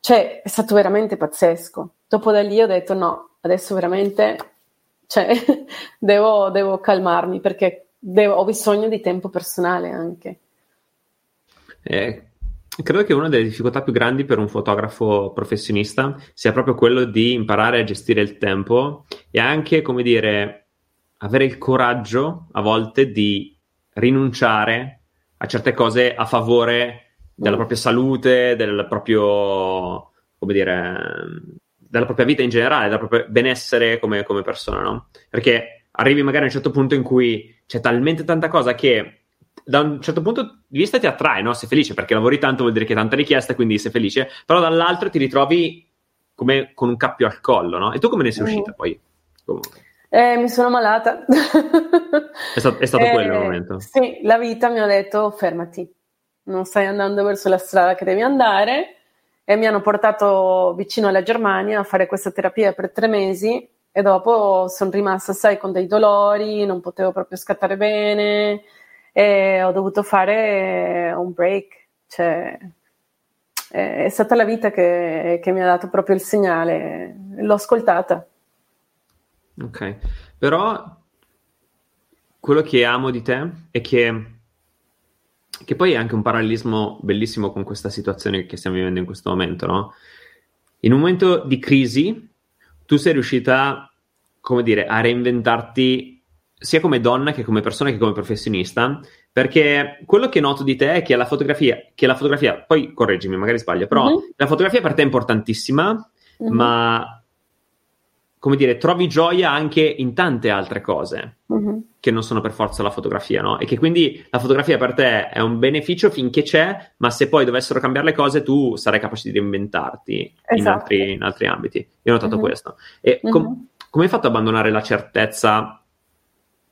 Cioè, è stato veramente pazzesco. Dopo da lì ho detto no, adesso veramente cioè, devo, devo, calmarmi perché devo, ho bisogno di tempo personale anche. Eh, credo che una delle difficoltà più grandi per un fotografo professionista sia proprio quello di imparare a gestire il tempo e anche, come dire, avere il coraggio a volte di rinunciare a certe cose a favore della mm. propria salute, del proprio, come dire, della propria vita in generale, del proprio benessere come, come persona, no? Perché arrivi magari a un certo punto in cui c'è talmente tanta cosa che da un certo punto di vista ti attrae, no? Sei felice perché lavori tanto, vuol dire che hai tanta richiesta, quindi sei felice, però dall'altro ti ritrovi come con un cappio al collo, no? E tu come ne sei uscita mm. poi? Comunque. Eh, mi sono malata. è stato, è stato eh, quello il momento. Sì, la vita mi ha detto fermati, non stai andando verso la strada che devi andare e mi hanno portato vicino alla Germania a fare questa terapia per tre mesi e dopo sono rimasta, sai, con dei dolori, non potevo proprio scattare bene e ho dovuto fare un break. Cioè, è stata la vita che, che mi ha dato proprio il segnale, l'ho ascoltata. Ok, però quello che amo di te è che, che poi è anche un parallelismo bellissimo con questa situazione che stiamo vivendo in questo momento, no? In un momento di crisi, tu sei riuscita, come dire, a reinventarti sia come donna che come persona che come professionista, perché quello che noto di te è che la fotografia, che la fotografia poi correggimi, magari sbaglio, però mm-hmm. la fotografia per te è importantissima, mm-hmm. ma come dire, trovi gioia anche in tante altre cose uh-huh. che non sono per forza la fotografia, no? E che quindi la fotografia per te è un beneficio finché c'è, ma se poi dovessero cambiare le cose, tu sarai capace di reinventarti esatto. in, altri, in, altri, ambiti. Io ho notato uh-huh. questo. E com- uh-huh. come hai fatto ad abbandonare la certezza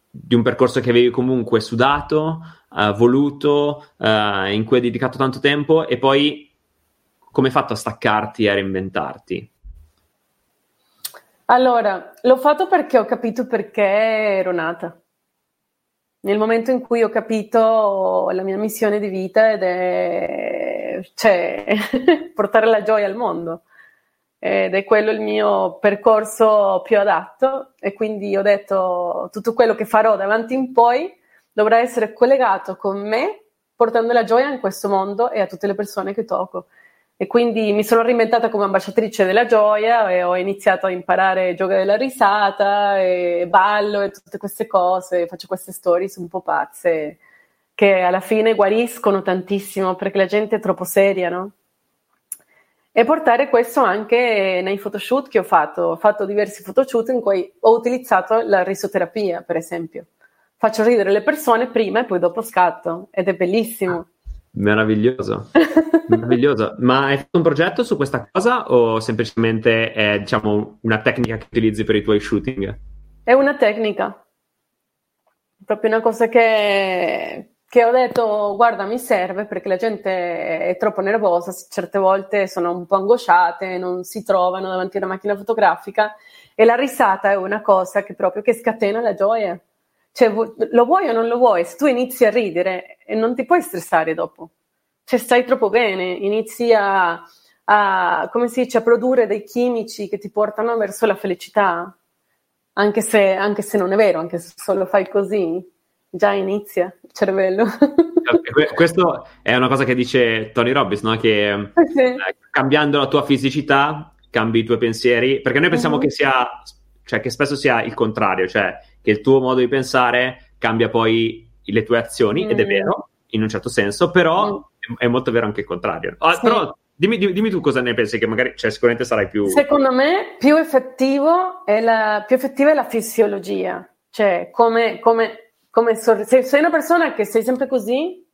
di un percorso che avevi comunque sudato, uh, voluto, uh, in cui hai dedicato tanto tempo, e poi come hai fatto a staccarti e a reinventarti? Allora, l'ho fatto perché ho capito perché ero nata. Nel momento in cui ho capito la mia missione di vita ed è cioè, portare la gioia al mondo. Ed è quello il mio percorso più adatto e quindi ho detto tutto quello che farò davanti in poi dovrà essere collegato con me portando la gioia in questo mondo e a tutte le persone che tocco. E quindi mi sono reinventata come ambasciatrice della gioia e ho iniziato a imparare gioco della risata e ballo e tutte queste cose, faccio queste stories un po' pazze che alla fine guariscono tantissimo perché la gente è troppo seria, no? E portare questo anche nei photoshoot che ho fatto. Ho fatto diversi photoshoot in cui ho utilizzato la risoterapia, per esempio. Faccio ridere le persone prima e poi dopo scatto ed è bellissimo. Meraviglioso, meraviglioso. Ma hai fatto un progetto su questa cosa o semplicemente è diciamo, una tecnica che utilizzi per i tuoi shooting? È una tecnica, proprio una cosa che, che ho detto, guarda, mi serve perché la gente è troppo nervosa, certe volte sono un po' angosciate, non si trovano davanti a una macchina fotografica e la risata è una cosa che proprio che scatena la gioia. Cioè, lo vuoi o non lo vuoi? Se tu inizi a ridere e non ti puoi stressare dopo, cioè stai troppo bene, inizi a, a, come si dice, a produrre dei chimici che ti portano verso la felicità, anche se, anche se non è vero, anche se solo fai così, già inizia il cervello. Questo è una cosa che dice Tony Robbins, no? che sì. eh, cambiando la tua fisicità cambi i tuoi pensieri, perché noi pensiamo uh-huh. che sia, cioè che spesso sia il contrario, cioè che il tuo modo di pensare cambia poi le tue azioni, mm. ed è mm. vero, in un certo senso, però mm. è molto vero anche il contrario. Ah, sì. Però dimmi, dimmi, tu cosa ne pensi, che magari cioè, sicuramente sarai più... Secondo me più, effettivo è la, più effettiva è la fisiologia, cioè come, come, come sor- se sei una persona che sei sempre così,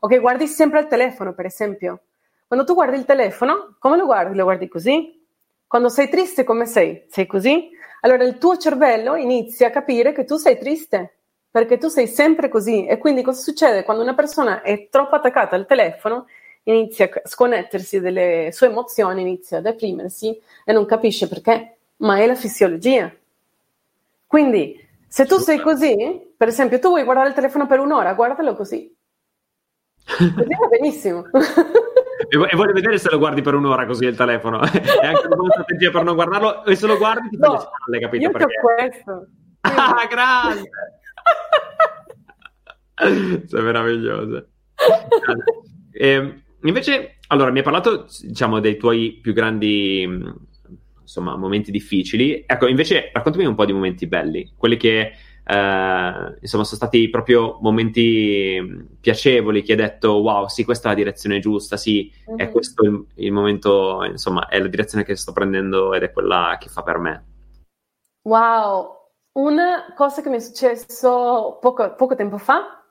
o che guardi sempre il telefono, per esempio, quando tu guardi il telefono, come lo guardi? Lo guardi così? Quando sei triste come sei? Sei così? Allora il tuo cervello inizia a capire che tu sei triste perché tu sei sempre così. E quindi cosa succede? Quando una persona è troppo attaccata al telefono, inizia a sconnettersi delle sue emozioni, inizia a deprimersi e non capisce perché, ma è la fisiologia. Quindi, se tu sei così, per esempio, tu vuoi guardare il telefono per un'ora, guardalo così. Così va benissimo. E voglio vedere se lo guardi per un'ora così il telefono. e anche una buona strategia per non guardarlo. E se lo guardi ti no, le spalle, capito? Io perché? questo. Ah, grande! Sei meravigliosa. E, ehm, invece, allora, mi hai parlato, diciamo, dei tuoi più grandi, insomma, momenti difficili. Ecco, invece, raccontami un po' di momenti belli, quelli che, eh, insomma, sono stati proprio momenti piacevoli, che hai detto, wow, sì, questa è la direzione giusta, sì, mm-hmm. è mhm. questo il, il momento, insomma, è la direzione che sto prendendo ed è quella che fa per me. Wow, una cosa che mi è successo poco, poco tempo fa,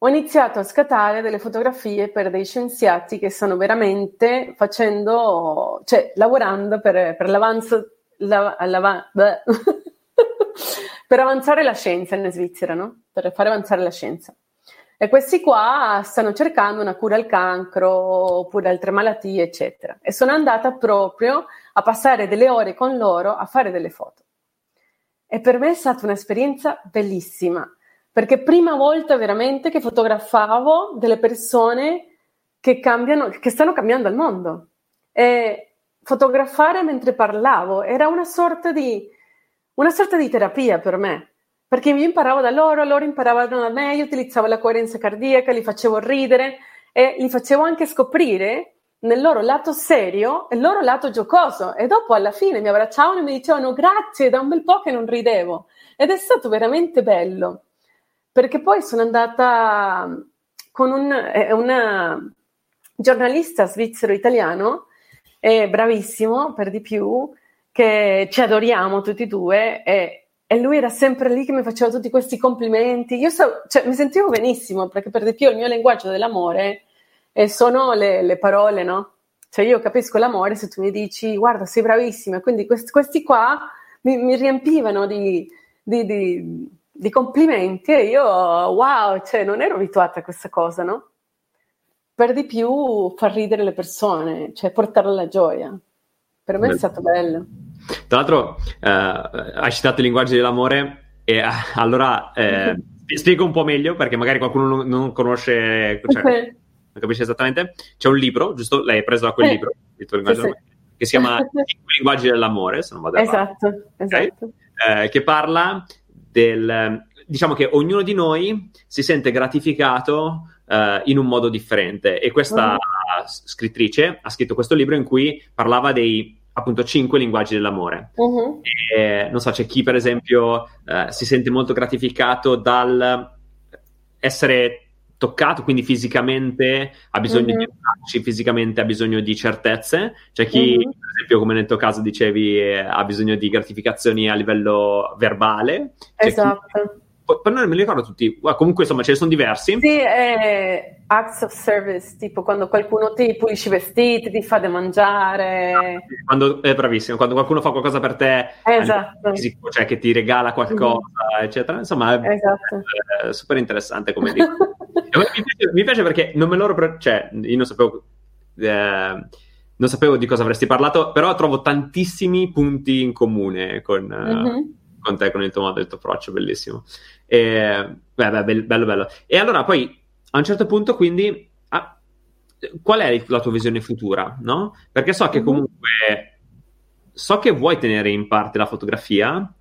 ho iniziato a scattare delle fotografie per dei scienziati che stanno veramente facendo, cioè lavorando per, per l'avanzo, la, la, per avanzare la scienza in Svizzera, no? Per fare avanzare la scienza. E questi qua stanno cercando una cura al cancro oppure altre malattie, eccetera. E sono andata proprio a passare delle ore con loro a fare delle foto. E per me è stata un'esperienza bellissima, perché prima volta veramente che fotografavo delle persone che, cambiano, che stanno cambiando il mondo. E fotografare mentre parlavo era una sorta di, una sorta di terapia per me, perché io imparavo da loro, loro imparavano da me, io utilizzavo la coerenza cardiaca, li facevo ridere e li facevo anche scoprire nel loro lato serio e il loro lato giocoso. E dopo alla fine mi abbracciavano e mi dicevano grazie, da un bel po' che non ridevo. Ed è stato veramente bello perché poi sono andata con un, una giornalista svizzero-italiano eh, bravissimo per di più che ci adoriamo tutti e due e, e, lui era sempre lì che mi faceva tutti questi complimenti io so, cioè, mi sentivo benissimo perché per di più il mio linguaggio dell'amore e sono le, le, parole, no? Cioè io capisco l'amore se tu mi dici guarda sei bravissima, quindi questi, questi qua mi, mi riempivano di, di, di, di, complimenti e io wow, cioè non ero abituata a questa cosa, no? Per di più far ridere le persone, cioè portare alla gioia. Per me è stato bello. Tra l'altro eh, hai citato il linguaggio dell'amore e eh, allora eh, spiego un po' meglio perché magari qualcuno non, non conosce... Cioè, okay non capisci esattamente, c'è un libro, giusto? Lei è preso da quel eh, libro, il tuo linguaggio sì, sì. che si chiama I linguaggi dell'amore, se non vado Esatto, esatto. Okay? Eh, che parla del... diciamo che ognuno di noi si sente gratificato uh, in un modo differente e questa uh-huh. scrittrice ha scritto questo libro in cui parlava dei appunto cinque linguaggi dell'amore. Uh-huh. E, non so, c'è chi per esempio uh, si sente molto gratificato dal essere toccato, quindi fisicamente ha bisogno mm-hmm. di abbracci, fisicamente ha bisogno di certezze. C'è chi, mm-hmm. per esempio, come nel tuo caso dicevi, eh, ha bisogno di gratificazioni a livello verbale. C'è esatto. Chi, poi non me li ricordo tutti, comunque insomma ce ne sono diversi. Sì, è acts of service, tipo quando qualcuno ti pulisce i vestiti, ti fa da mangiare. Quando, è bravissimo, quando qualcuno fa qualcosa per te, esatto. fisico, cioè che ti regala qualcosa, mm-hmm. eccetera. Insomma, è, esatto. è super interessante come dico. mi, piace, mi, piace, perché non me loro, pre- cioè io non sapevo... Eh, non sapevo di cosa avresti parlato, però trovo tantissimi punti in comune con, mm-hmm con te, con il tuo modo, il tuo approccio, bellissimo. E, beh, beh, bello, bello. E allora poi, a un certo punto, quindi, ah, qual è la tua visione futura, no? Perché so che mhm. comunque, so che vuoi tenere in parte la fotografia,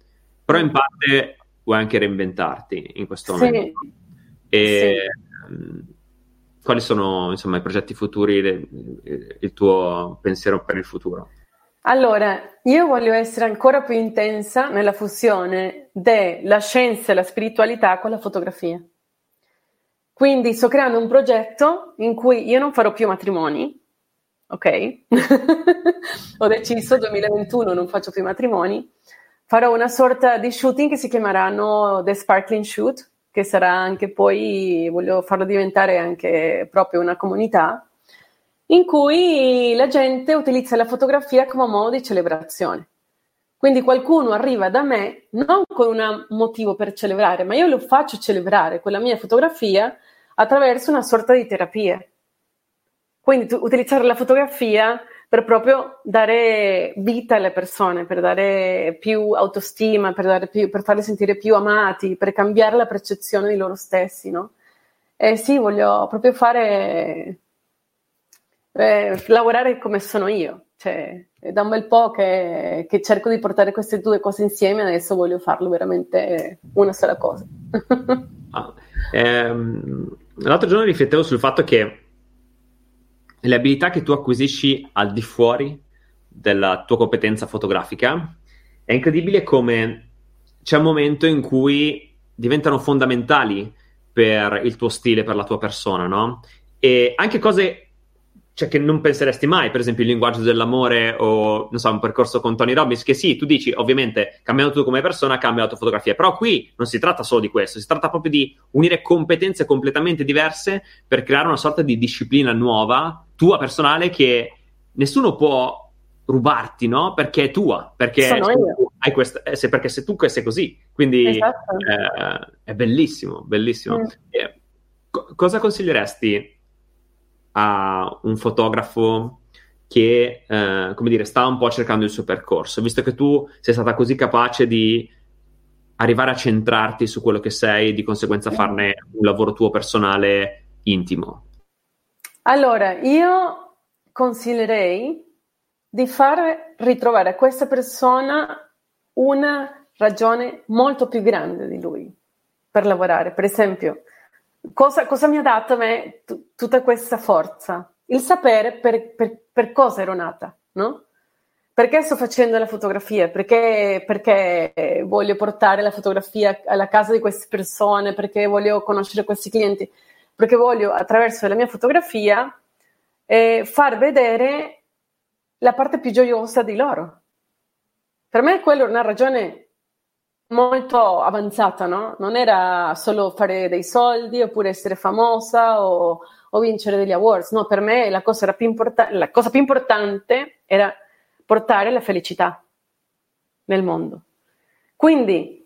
però in parte vuoi anche reinventarti in questo momento. Sì. E, sì. Mm, quali sono, insomma, i progetti futuri, il tuo pensiero per il futuro? Allora, io voglio essere ancora più intensa nella fusione della scienza e la spiritualità con la fotografia. Quindi sto creando un progetto in cui io non farò più matrimoni, ok? Ho deciso 2021 non faccio più matrimoni, farò una sorta di shooting che si chiameranno The Sparkling Shoot, che sarà anche poi, voglio farlo diventare anche proprio una comunità in cui la gente utilizza la fotografia come modo di celebrazione. Quindi qualcuno arriva da me non con un motivo per celebrare, ma io lo faccio celebrare con la mia fotografia attraverso una sorta di terapia. Quindi utilizzare la fotografia per proprio dare vita alle persone, per dare più autostima, per, più, per farli sentire più amati, per cambiare la percezione di loro stessi, no? E sì, voglio proprio fare, eh, lavorare come sono io, cioè, è da un bel po' che, che, cerco di portare queste due cose insieme, adesso voglio farlo veramente una sola cosa. ah, ehm, l'altro giorno riflettevo sul fatto che le abilità che tu acquisisci al di fuori della tua competenza fotografica, è incredibile come c'è un momento in cui diventano fondamentali per il tuo stile, per la tua persona, no? E anche cose cioè, che non penseresti mai, per esempio il linguaggio dell'amore o, non so, un percorso con Tony Robbins, che sì, tu dici, ovviamente, cambiando tu come persona, cambia la tua fotografia, però qui non si tratta solo di questo, si tratta proprio di unire competenze completamente diverse per creare una sorta di disciplina nuova, tua personale, che nessuno può rubarti, no? Perché è tua, perché, hai questa, eh, se, perché sei tu che sei così, quindi esatto. eh, è bellissimo, bellissimo. Mm. Eh, co- cosa consiglieresti a un fotografo che, eh, come dire, sta un po' cercando il suo percorso, visto che tu sei stata così capace di arrivare a centrarti su quello che sei e di conseguenza farne un lavoro tuo personale intimo? Allora, io consiglierei di far ritrovare a questa persona una ragione molto più grande di lui per lavorare. Per esempio, cosa, cosa mi ha dato a me t- tutta questa forza? Il sapere per, per, per, cosa ero nata, no? Perché sto facendo la fotografia? Perché, perché voglio portare la fotografia alla casa di queste persone? Perché voglio conoscere questi clienti? Perché voglio, attraverso la mia fotografia, eh, far vedere la parte più gioiosa di loro. Per me quello è una ragione molto avanzata, no? Non era solo fare dei soldi oppure essere famosa o, o vincere degli awards, no, per me la cosa, più import- la cosa più importante era portare la felicità nel mondo. Quindi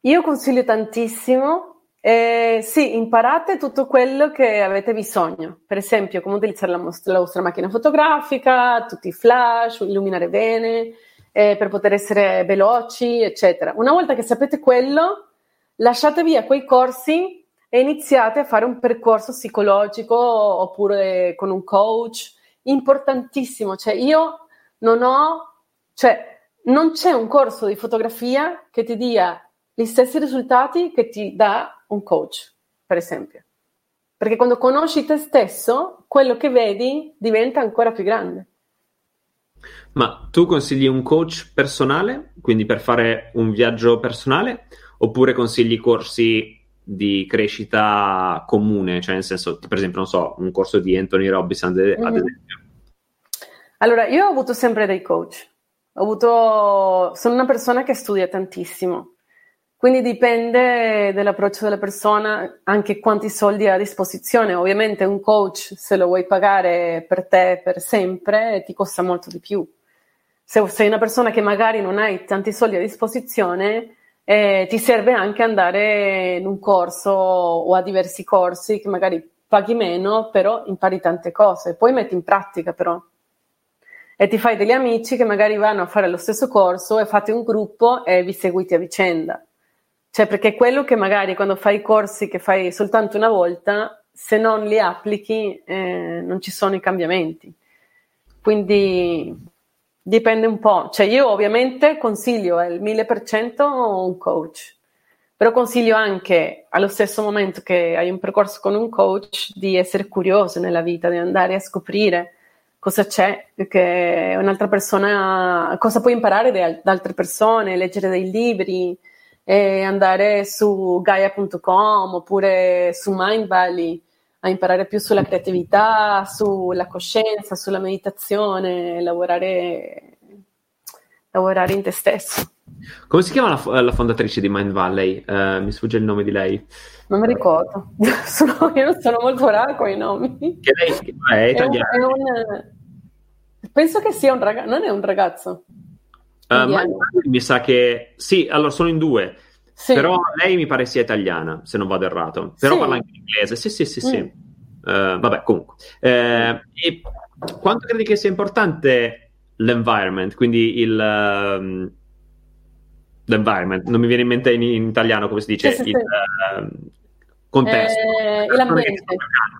io consiglio tantissimo, eh, sì, imparate tutto quello che avete bisogno, per esempio come utilizzare la, most- la vostra macchina fotografica, tutti i flash, illuminare bene, eh, per poter essere veloci, eccetera. Una volta che sapete quello, lasciate via quei corsi e iniziate a fare un percorso psicologico oppure con un coach. Importantissimo, cioè io non ho, cioè non c'è un corso di fotografia che ti dia gli stessi risultati che ti dà un coach, per esempio. Perché quando conosci te stesso, quello che vedi diventa ancora più grande. Ma tu consigli un coach personale, quindi per fare un viaggio personale, oppure consigli corsi di crescita comune, cioè nel senso, per esempio, non so, un corso di Anthony Robbins ad, mm-hmm. esempio? Allora, io ho avuto sempre dei coach. Ho avuto... Sono una persona che studia tantissimo, quindi dipende dall'approccio della persona, anche quanti soldi ha a disposizione. Ovviamente un coach, se lo vuoi pagare per te per sempre, ti costa molto di più se sei una persona che magari non hai tanti soldi a disposizione, eh, ti serve anche andare in un corso o a diversi corsi che magari paghi meno, però impari tante cose, poi metti in pratica però. E ti fai degli amici che magari vanno a fare lo stesso corso e fate un gruppo e vi seguite a vicenda. Cioè, perché quello che magari quando fai corsi che fai soltanto una volta, se non li applichi, eh, non ci sono i cambiamenti. Quindi Dipende un po', cioè io ovviamente consiglio il 1000% un coach, però consiglio anche allo stesso momento che hai un percorso con un coach di essere curioso nella vita, di andare a scoprire cosa c'è, che un'altra persona, cosa puoi imparare da altre persone, leggere dei libri, andare su gaia.com oppure su Mindvalley a imparare più sulla creatività, sulla coscienza, sulla meditazione, lavorare, lavorare in te stesso. Come si chiama la, la fondatrice di Mind Valley? Uh, mi sfugge il nome di lei. Non mi ricordo, sono, io non sono molto brava con i nomi. Che lei è italiana. È un, è un, penso che sia un ragazzo, non è un ragazzo. Uh, mi sa che sì, allora sono in due. Sì. Però lei mi pare sia italiana, se non vado errato. Però sì. parla anche inglese. Sì, sì, sì, sì. Mm. Uh, vabbè, comunque. Uh, quanto credi che sia importante l'environment, quindi il... Um, l'environment, non mi viene in mente in, in italiano come si dice, sì, il uh, contesto. Eh, l'ambiente.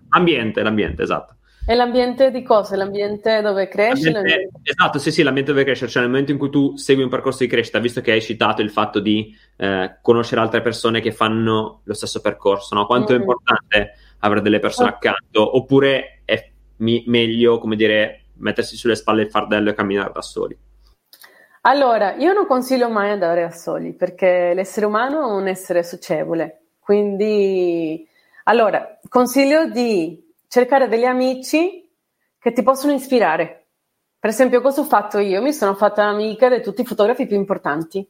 L'ambiente, l'ambiente, esatto. E l'ambiente di cosa? L'ambiente dove cresce? L'ambiente, esatto, sì, sì, l'ambiente dove cresce, cioè nel momento in cui tu segui un percorso di crescita, visto che hai citato il fatto di eh, conoscere altre persone che fanno lo stesso percorso, no? quanto mm-hmm. è importante avere delle persone accanto, oppure è mi- meglio, come dire, mettersi sulle spalle il fardello e camminare da soli? Allora, io non consiglio mai andare da soli, perché l'essere umano è un essere socievole, quindi... Allora, consiglio di cercare degli amici che ti possono ispirare. Per esempio, cosa ho fatto io? Mi sono fatta amica di tutti i fotografi più importanti.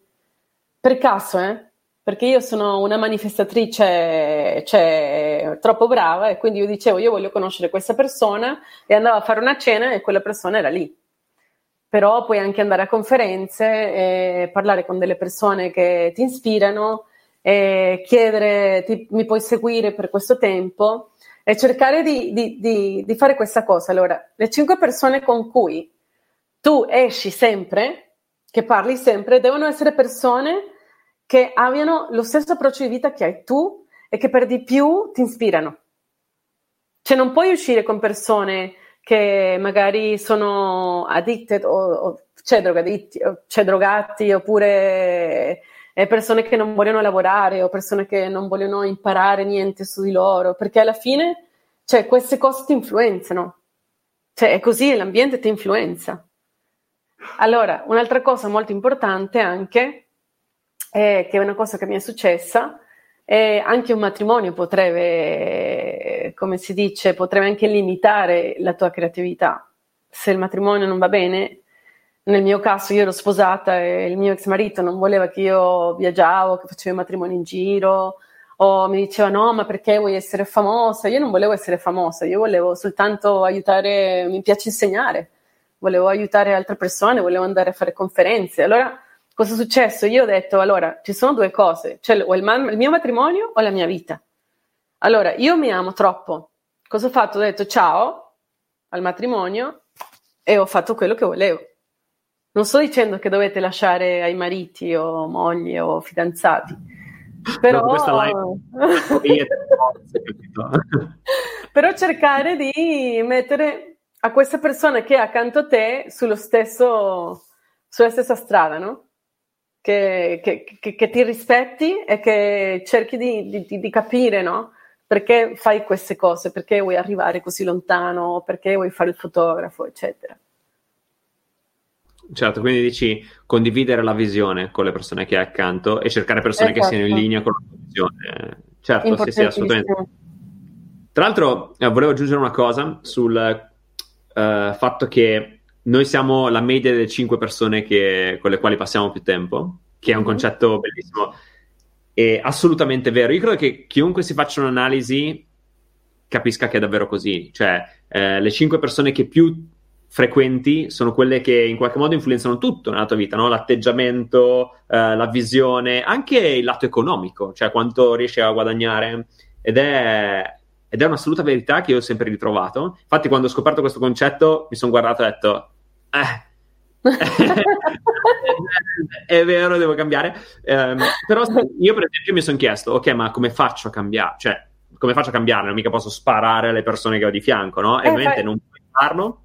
Per caso, eh? Perché io sono una manifestatrice cioè, troppo brava e quindi io dicevo io voglio conoscere questa persona e andavo a fare una cena e quella persona era lì. Però puoi anche andare a conferenze e parlare con delle persone che ti ispirano e chiedere ti, mi puoi seguire per questo tempo e cercare di, di, di, di, fare questa cosa. Allora, le cinque persone con cui tu esci sempre, che parli sempre, devono essere persone che abbiano lo stesso approccio di vita che hai tu e che per di più ti ispirano. Cioè non puoi uscire con persone che magari sono addicted o, o c'è, drogaditti, o c'è drogati oppure persone che non vogliono lavorare o persone che non vogliono imparare niente su di loro, perché alla fine cioè, queste cose ti influenzano. Cioè, è così, l'ambiente ti influenza. Allora, un'altra cosa molto importante anche, è che è una cosa che mi è successa, è anche un matrimonio potrebbe, come si dice, potrebbe anche limitare la tua creatività. Se il matrimonio non va bene, nel mio caso io ero sposata e il mio ex marito non voleva che io viaggiavo, che facevo i matrimoni in giro, o mi diceva no, ma perché vuoi essere famosa? Io non volevo essere famosa, io volevo soltanto aiutare, mi piace insegnare, volevo aiutare altre persone, volevo andare a fare conferenze. Allora, cosa è successo? Io ho detto, allora, ci sono due cose, cioè o il, man- il mio matrimonio o la mia vita. Allora, io mi amo troppo. Cosa ho fatto? Ho detto ciao al matrimonio e ho fatto quello che volevo. Non sto dicendo che dovete lasciare ai mariti o mogli o fidanzati, però... No, però cercare di mettere a questa persona che è accanto a te sullo stesso, sulla stessa strada, no? Che, che, che, che ti rispetti e che cerchi di, di, di capire, no? Perché fai queste cose, perché vuoi arrivare così lontano, perché vuoi fare il fotografo, eccetera. Certo, quindi dici condividere la visione con le persone che hai accanto e cercare persone esatto. che siano in esatto. linea con la tua visione. Certo, sì, sì, assolutamente. Tra l'altro, eh, volevo aggiungere una cosa sul uh, fatto che noi siamo la media delle cinque persone che, con le quali passiamo più tempo, che è un mm-hmm. concetto bellissimo e assolutamente vero. Io credo che chiunque si faccia un'analisi capisca che è davvero così. Cioè, eh, le cinque persone che più frequenti sono quelle che in qualche modo influenzano tutto nella tua vita, no? l'atteggiamento, eh, la visione, anche il lato economico, cioè quanto riesci a guadagnare. Ed è, ed è un'assoluta verità che io ho sempre ritrovato. Infatti, quando ho scoperto questo concetto, mi sono guardato e ho detto: Eh. è vero, devo cambiare. Um, però io, per esempio, mi sono chiesto: ok, ma come faccio a cambiare? Cioè, come faccio a cambiare? Non mica posso sparare alle persone che ho di fianco, no? E eh, ovviamente fai... non puoi farlo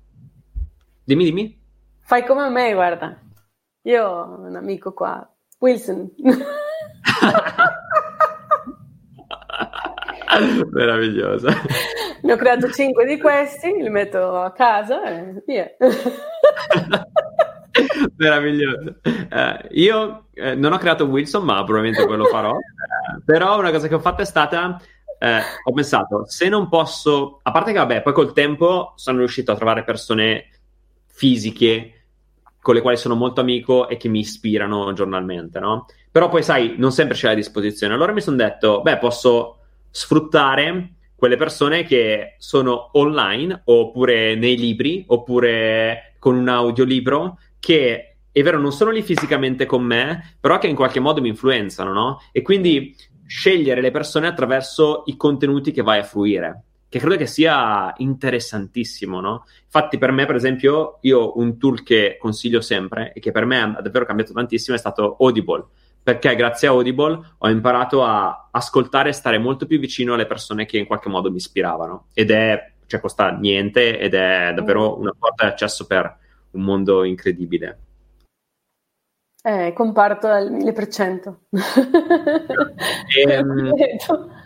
Dimmi, dimmi. Fai come me, guarda. Io ho un amico qua, Wilson. Meraviglioso. Ne ho creato cinque di questi, li metto a casa e via. Meraviglioso. Uh, io eh, non ho creato Wilson, ma probabilmente quello farò. Uh, però una cosa che ho fatto è stata eh, ho pensato, se non posso, a parte che vabbè, poi col tempo sono riuscito a trovare persone fisiche con le quali sono molto amico e che mi ispirano giornalmente, no? Però poi, sai, non sempre c'è a disposizione. Allora mi sono detto, beh, posso sfruttare quelle persone che sono online oppure nei libri oppure con un audiolibro che è vero non sono lì fisicamente con me però che in qualche modo mi influenzano no? e quindi scegliere le persone attraverso i contenuti che vai a fruire che credo che sia interessantissimo no? infatti per me per esempio io un tool che consiglio sempre e che per me ha davvero cambiato tantissimo è stato Audible perché grazie a Audible ho imparato a ascoltare e stare molto più vicino alle persone che in qualche modo mi ispiravano ed è, cioè costa niente ed è davvero mm. una porta di accesso per un mondo incredibile. Eh, comparto al 1000%. ehm,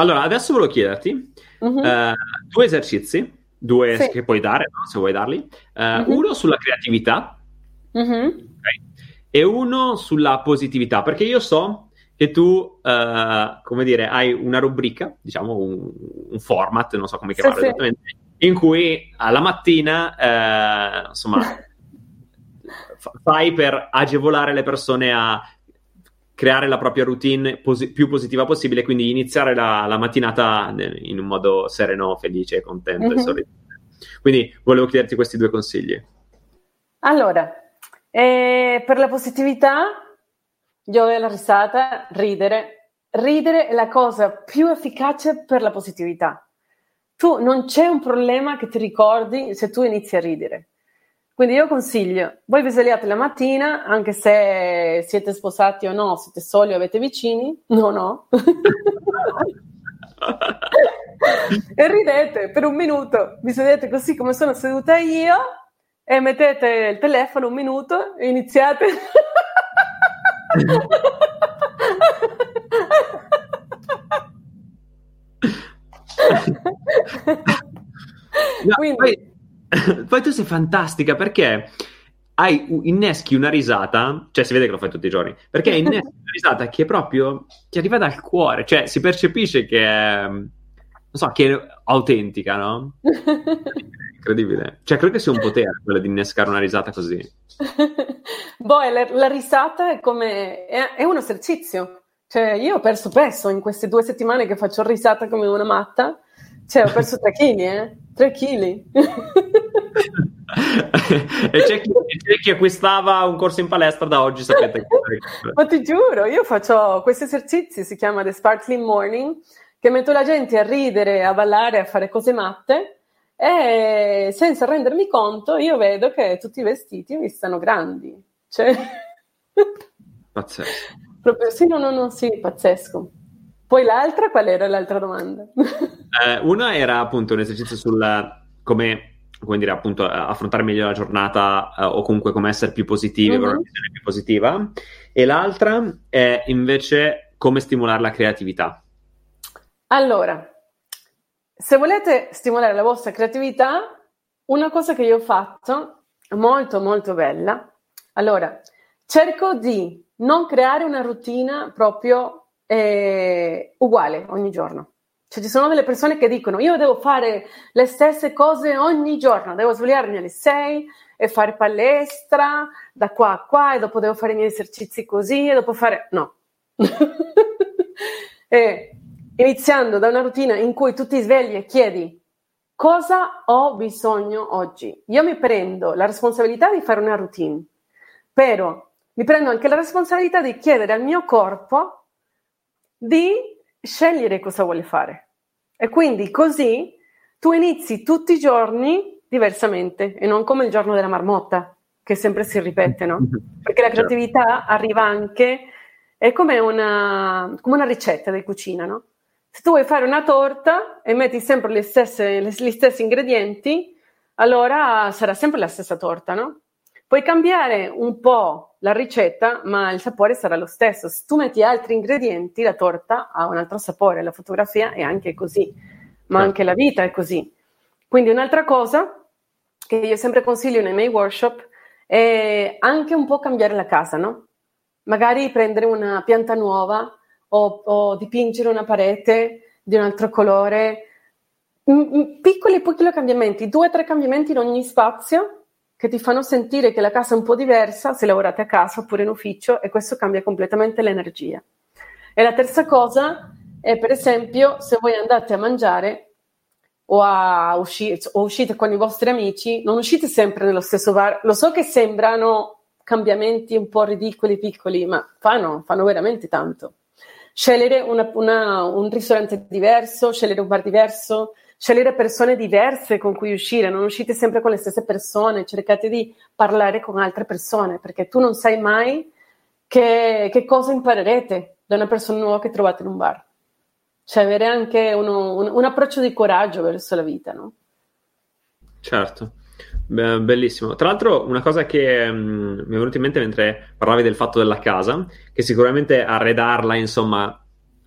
allora, adesso volevo chiederti uh-huh. uh, due esercizi, due sì. che puoi dare, no? se vuoi darli. Uh, uh-huh. Uno sulla creatività. Uh-huh. Okay e uno sulla positività, perché io so che tu, uh, come dire, hai una rubrica, diciamo un, un format, non so come chiamarlo sì, esattamente, sì. in cui alla mattina, insomma, fai per agevolare le persone a creare la propria routine posi- più positiva possibile, quindi iniziare la, la, mattinata in un modo sereno, felice, contento mm-hmm. e mhm. sorridente. Quindi volevo chiederti questi due consigli. Allora, e per la positività, gioia la risata, ridere. Ridere è la cosa più efficace per la positività. Tu non c'è un problema che ti ricordi se tu inizi a ridere. Quindi io consiglio, voi vi svegliate la mattina, anche se siete sposati o no, siete soli o avete vicini, no, no. e ridete per un minuto, vi sedete così come sono seduta io e mettete il telefono un minuto e iniziate. no, Quindi... poi, tu sei fantastica perché hai, inneschi una risata, cioè si vede che lo fai tutti i giorni, perché inneschi una risata che proprio ti arriva dal cuore, cioè si percepisce che è, non so, che è autentica, no? incredibile. Cioè, credo che sia un potere quello di innescare una risata così. boh, la, la, risata è come è, è, un esercizio. Cioè, io ho perso peso in queste due settimane che faccio risata come una matta. Cioè, ho perso 3 kg, eh? 3 kg. e c'è chi, c'è chi, acquistava un corso in palestra da oggi, sapete. Ma ti giuro, io faccio questi esercizi, si chiama The Sparkling Morning, che metto la gente a ridere, a ballare, a fare cose matte e senza rendermi conto io vedo che tutti i vestiti mi stanno grandi. Cioè... Pazzesco. Proprio, sì, no, no, no, sì, pazzesco. Poi l'altra, qual era l'altra domanda? Eh, una era appunto un esercizio sul come, come dire, appunto, affrontare meglio la giornata eh, o comunque come essere più positivi, mm-hmm. una visione più positiva. E l'altra è invece come stimolare la creatività. Allora, se volete stimolare la vostra creatività, una cosa che io ho fatto, molto molto bella, allora, cerco di non creare una routine proprio eh, uguale ogni giorno. Cioè, ci sono delle persone che dicono io devo fare le stesse cose ogni giorno, devo svegliarmi alle 6 e fare palestra da qua a qua e dopo devo fare i miei esercizi così e dopo fare... No. e iniziando da una routine in cui tu ti svegli e chiedi cosa ho bisogno oggi. Io mi prendo la responsabilità di fare una routine, però mi prendo anche la responsabilità di chiedere al mio corpo di scegliere cosa vuole fare. E quindi così tu inizi tutti i giorni diversamente e non come il giorno della marmotta, che sempre si ripete, no? Perché la creatività arriva anche, è come una, come una ricetta di cucina, no? Se tu vuoi fare una torta e metti sempre stesse, gli stessi ingredienti, allora sarà sempre la stessa torta, no? Puoi cambiare un po' la ricetta, ma il sapore sarà lo stesso. Se tu metti altri ingredienti, la torta ha un altro sapore, la fotografia è anche così, ma certo. anche la vita è così. Quindi un'altra cosa che io sempre consiglio nei miei workshop è anche un po' cambiare la casa, no? Magari prendere una pianta nuova o, o dipingere una parete di un altro colore. M- piccoli piccoli cambiamenti, due o tre cambiamenti in ogni spazio che ti fanno sentire che la casa è un po' diversa se lavorate a casa oppure in ufficio e questo cambia completamente l'energia. E la terza cosa è, per esempio, se voi andate a mangiare o, a uscire, o uscite con i vostri amici, non uscite sempre nello stesso bar. Lo so che sembrano cambiamenti un po' ridicoli, piccoli, ma fanno, fanno veramente tanto. Scegliere una, una, un ristorante diverso, scegliere un bar diverso, scegliere persone diverse con cui uscire, non uscite sempre con le stesse persone, cercate di parlare con altre persone, perché tu non sai mai che, che cosa imparerete da una persona nuova che trovate in un bar. Cioè avere anche uno, un, un, approccio di coraggio verso la vita, no? Certo. bellissimo. Tra l'altro, una cosa che mh, mm, mi è venuta in mente mentre parlavi del fatto della casa, che sicuramente arredarla, insomma,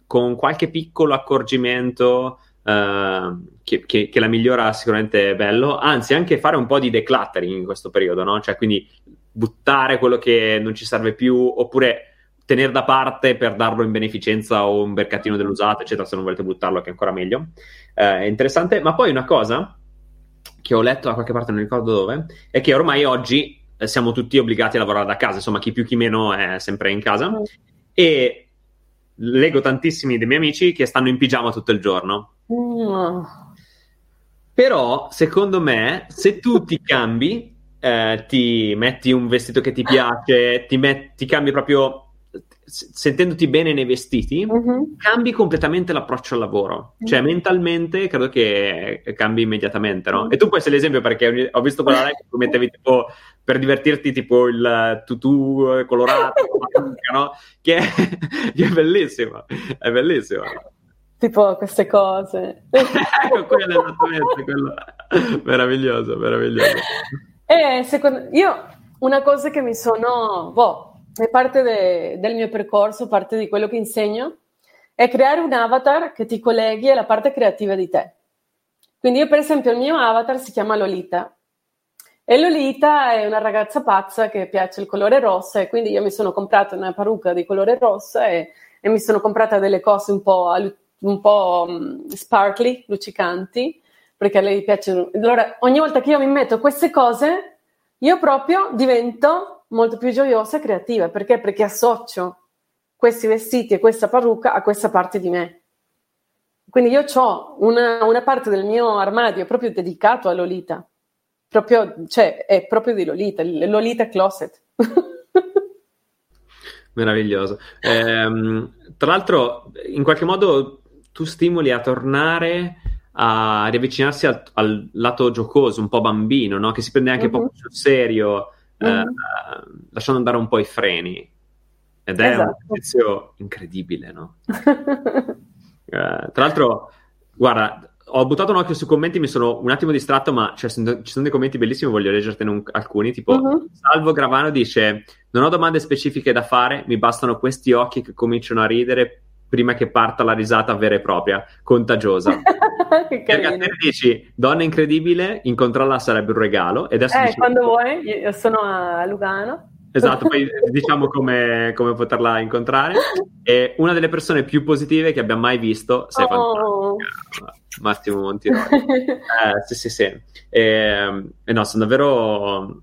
con qualche piccolo accorgimento, Uh, che, che, che, la migliora sicuramente è bello, anzi anche fare un po' di decluttering in questo periodo, no? Cioè quindi buttare quello che non ci serve più oppure tenere da parte per darlo in beneficenza o un mercatino dell'usato, eccetera, se non volete buttarlo che è ancora meglio. Uh, è interessante, ma poi una cosa che ho letto da qualche parte, non ricordo dove, è che ormai oggi eh, siamo tutti obbligati a lavorare da casa, insomma chi più chi meno è sempre in casa mm. e leggo tantissimi dei miei amici che stanno in pigiama tutto il giorno No. Però, secondo me, se tu ti cambi, eh, ti metti un vestito che ti piace, ti, met- ti cambi proprio sentendoti bene nei vestiti, uh-huh. cambi completamente l'approccio al lavoro. Cioè, mentalmente credo che cambi immediatamente, no? Uh-huh. E tu puoi essere l'esempio perché ho visto quella live che tu mettevi tipo per divertirti tipo il tutù colorato, no? Che è, che è bellissimo, è bellissimo tipo queste cose. ecco, quello esattamente, quello meraviglioso, meraviglioso. E secondo io una cosa che mi sono, boh, è parte de, del mio percorso, parte di quello che insegno, è creare un avatar che ti colleghi alla parte creativa di te. Quindi io per esempio il mio avatar si chiama Lolita e Lolita è una ragazza pazza che piace il colore rosso e quindi io mi sono comprata una parrucca di colore rosso e, e mi sono comprata delle cose un po' un po' mm, sparkly, luccicanti, perché a lei piacciono. Allora, ogni volta che io mi metto queste cose, io proprio divento molto più gioiosa e creativa. Perché? Perché associo questi vestiti e questa parrucca a questa parte di me. Quindi io ho una, una parte del mio armadio proprio dedicato a Lolita. Proprio, cioè, è proprio di Lolita, Lolita Closet. Meraviglioso. Eh, tra l'altro, in qualche modo tu stimoli a tornare a riavvicinarsi al, al lato giocoso, un po' bambino, no? che si prende anche uh-huh. poco sul serio, uh-huh. eh, lasciando andare un po' i freni. Ed è esatto. un esercizio incredibile, no? eh, tra l'altro, guarda, ho buttato un occhio sui commenti, mi sono un attimo distratto, ma cioè, ci sono dei commenti bellissimi, voglio leggertene un, alcuni. Tipo, uh-huh. Salvo Gravano dice: Non ho domande specifiche da fare, mi bastano questi occhi che cominciano a ridere prima che parta la risata vera e propria, contagiosa. Perché a te dici, donna incredibile, incontrarla sarebbe un regalo. E adesso eh, dici, quando vuoi, io sono a Lugano. Esatto, poi diciamo come, come, poterla incontrare. E una delle persone più positive che abbia mai visto, sei oh. Massimo Montiroli. eh, sì, sì, sì. E, e no, sono davvero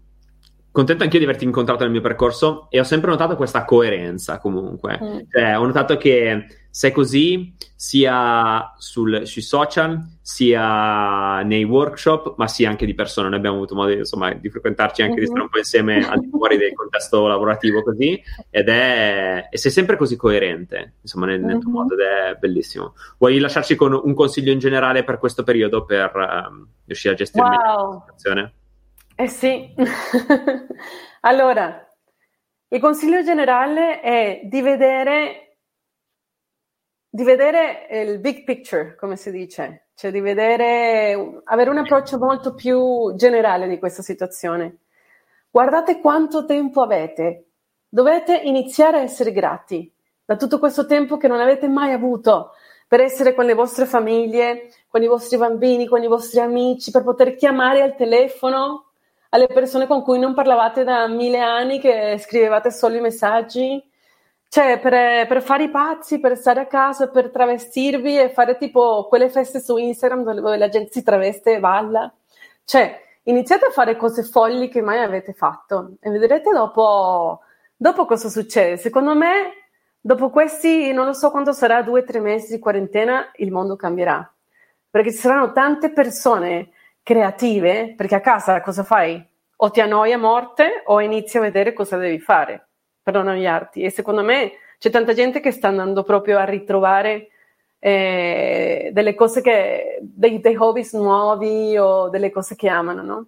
contento anch'io di averti incontrato nel mio percorso e ho sempre notato questa coerenza comunque. Mm. Cioè, ho notato che sei così sia sul, sui social, sia nei workshop, ma sia anche di persona. Noi abbiamo avuto modo insomma, di frequentarci anche mm-hmm. di stare un po' insieme al di fuori del contesto lavorativo così ed è e sei sempre così coerente insomma nel, nel tuo mm-hmm. modo ed è bellissimo. Vuoi lasciarci con un consiglio in generale per questo periodo per um, riuscire a gestire wow. la situazione? Eh sì, allora, il consiglio generale è di vedere, di vedere il big picture, come si dice, cioè di vedere, avere un approccio molto più generale di questa situazione. Guardate quanto tempo avete, dovete iniziare a essere grati da tutto questo tempo che non avete mai avuto per essere con le vostre famiglie, con i vostri bambini, con i vostri amici, per poter chiamare al telefono alle persone con cui non parlavate da mille anni, che scrivevate solo i messaggi. Cioè, per, per, fare i pazzi, per stare a casa, per travestirvi e fare tipo quelle feste su Instagram dove la gente si traveste e balla. Cioè, iniziate a fare cose folli che mai avete fatto e vedrete dopo, dopo cosa succede. Secondo me, dopo questi, non lo so quanto sarà, due o tre mesi di quarantena, il mondo cambierà. Perché ci saranno tante persone creative, perché a casa cosa fai? O ti annoia a morte o inizi a vedere cosa devi fare per non annoiarti. E secondo me c'è tanta gente che sta andando proprio a ritrovare eh, delle cose che, dei, dei hobby nuovi o delle cose che amano, no?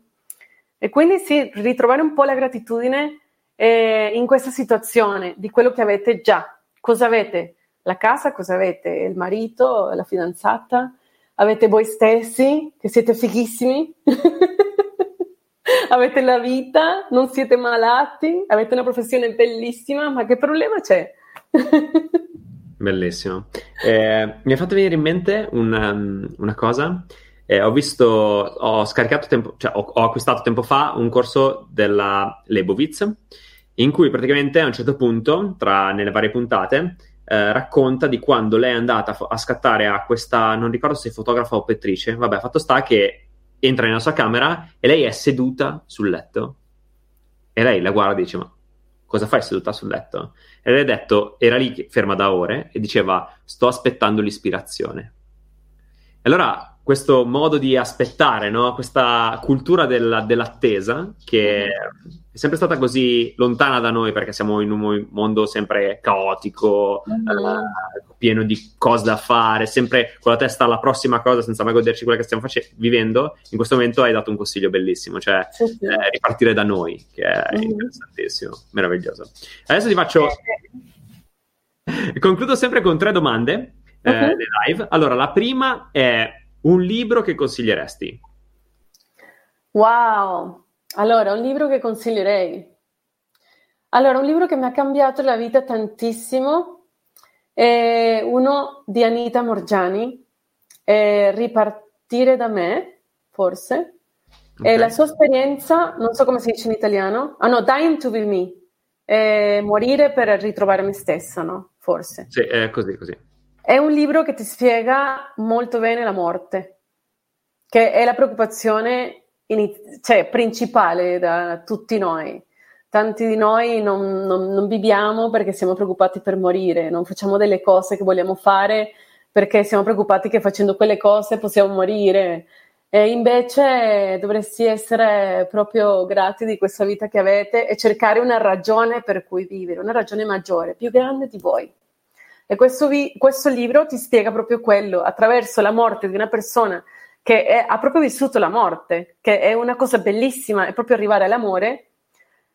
E quindi sì, ritrovare un po' la gratitudine eh, in questa situazione di quello che avete già. Cosa avete? La casa, cosa avete? Il marito, la fidanzata? Avete voi stessi, che siete fighissimi? avete la vita, non siete malati, avete una professione bellissima, ma che problema c'è? Bellissimo. Eh, mi ha fatto venire in mente una, um, una cosa. Eh, ho visto, ho scaricato tempo, cioè ho, ho, acquistato tempo fa un corso della Lebowitz in cui praticamente a un certo punto, tra nelle varie puntate, eh, racconta di quando lei è andata a scattare a questa, non ricordo se fotografa o pettrice, vabbè, fatto sta che entra nella sua camera e lei è seduta sul letto e lei la guarda e dice ma cosa fai seduta sul letto? E lei ha detto, era lì ferma da ore e diceva sto aspettando l'ispirazione. E allora questo modo di aspettare, no? questa cultura della, dell'attesa che è sempre stata così lontana da noi perché siamo in un mondo sempre caotico, mm-hmm. uh, pieno di cose da fare, sempre con la testa alla prossima cosa senza mai goderci quella che stiamo face- vivendo. In questo momento hai dato un consiglio bellissimo, cioè sì, sì. Eh, ripartire da noi, che è mm-hmm. interessantissimo, meraviglioso. Adesso ti faccio... Concludo sempre con tre domande eh, live. Allora, la prima è un libro che consiglieresti? Wow! Allora, un libro che consiglierei. Allora, un libro che mi ha cambiato la vita tantissimo è uno di Anita Morgiani, Ripartire da me, forse. Okay. E la sua esperienza, non so come si dice in italiano, ah no, Dying to be me, morire per ritrovare me stessa, no? Forse. Sì, è così, così. È un libro che ti spiega molto bene la morte, che è la preoccupazione iniz- cioè, principale da tutti noi. Tanti di noi non, non, non viviamo perché siamo preoccupati per morire, non facciamo delle cose che vogliamo fare perché siamo preoccupati che facendo quelle cose possiamo morire. E invece dovresti essere proprio grati di questa vita che avete e cercare una ragione per cui vivere, una ragione maggiore, più grande di voi. E questo, vi- questo libro ti spiega proprio quello, attraverso la morte di una persona che è, ha proprio vissuto la morte, che è una cosa bellissima, è proprio arrivare all'amore,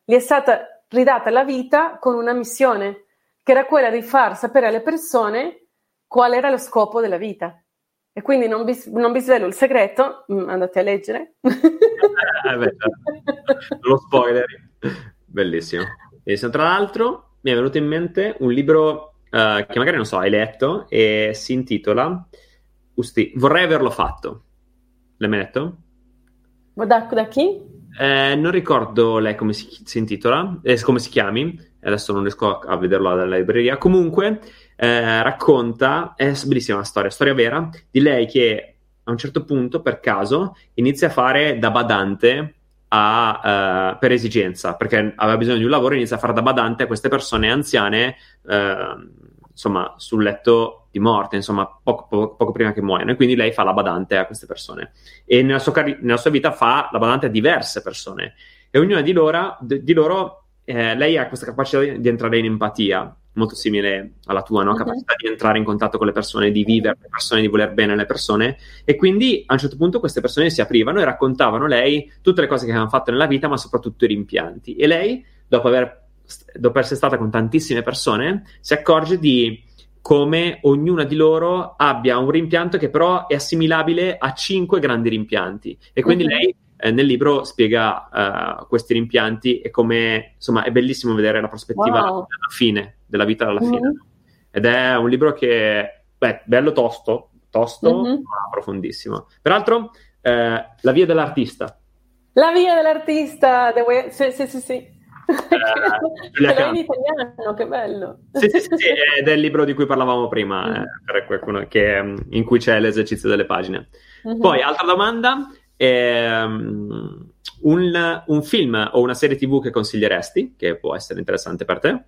gli è stata ridata la vita con una missione, che era quella di far sapere alle persone qual era lo scopo della vita. E quindi non vi, non vi svelo il segreto, mm, andate a leggere. eh, beh, lo spoiler. Bellissimo. E tra l'altro mi è venuto in mente un libro uh, che magari non so, hai letto e si intitola Usti, Vorrei averlo fatto. L'hai mai letto? Da, da chi? Eh, non ricordo lei come si, si intitola, eh, come si chiami, adesso non riesco a, a vederlo dalla libreria. Comunque, eh, racconta, è bellissima la storia, storia vera, di lei che a un certo punto, per caso, inizia a fare da badante a, uh, per esigenza, perché aveva bisogno di un lavoro, inizia a fare da badante a queste persone anziane, uh, insomma, sul letto di morte, insomma, poco, poco, poco, prima che muoiano. E quindi lei fa la badante a queste persone. E nella sua, cari- nella sua vita fa la badante a diverse persone. E ognuna di loro, di, loro eh, lei ha questa capacità di entrare in empatia molto simile alla tua, no? capacità uh-huh. di entrare in contatto con le persone, di vivere le persone, di voler bene alle persone. E quindi a un certo punto queste persone si aprivano e raccontavano lei tutte le cose che avevano fatto nella vita, ma soprattutto i rimpianti. E lei, dopo, aver, dopo essere stata con tantissime persone, si accorge di come ognuna di loro abbia un rimpianto che però è assimilabile a cinque grandi rimpianti. E quindi uh-huh. lei eh, nel libro spiega uh, questi rimpianti e come insomma è bellissimo vedere la prospettiva wow. alla fine della vita alla mm-hmm. fine ed è un libro che beh, bello tosto tosto mm-hmm. ma profondissimo peraltro eh, La via dell'artista La via dell'artista way... sì sì sì, sì. Eh, in italiano, che bello! Sì, sì, sì, ed è il libro di cui parlavamo prima, mm. eh, per qualcuno che, in cui c'è l'esercizio delle pagine. Mm-hmm. Poi, altra domanda, ehm, un, un, film o una serie tv che consiglieresti, che può essere interessante per te?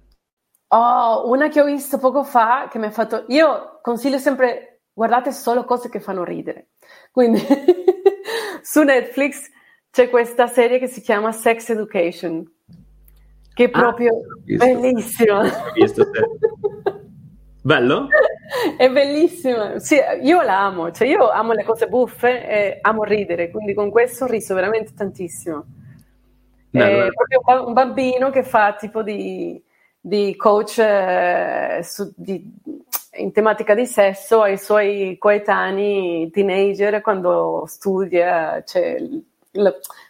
Oh, una che ho visto poco fa, che mi ha fatto... Io consiglio sempre, guardate solo cose che fanno ridere. Quindi su Netflix c'è questa serie che si chiama Sex Education, che è ah, proprio ah, bellissima. Visto, Bello? È bellissima. Sì, io la amo, cioè io amo le cose buffe e amo ridere, quindi con questo ho riso veramente tantissimo. Bello. È proprio un bambino che fa tipo di, di coach eh, su, di, in tematica di sesso ai suoi coetanei teenager quando studia, cioè,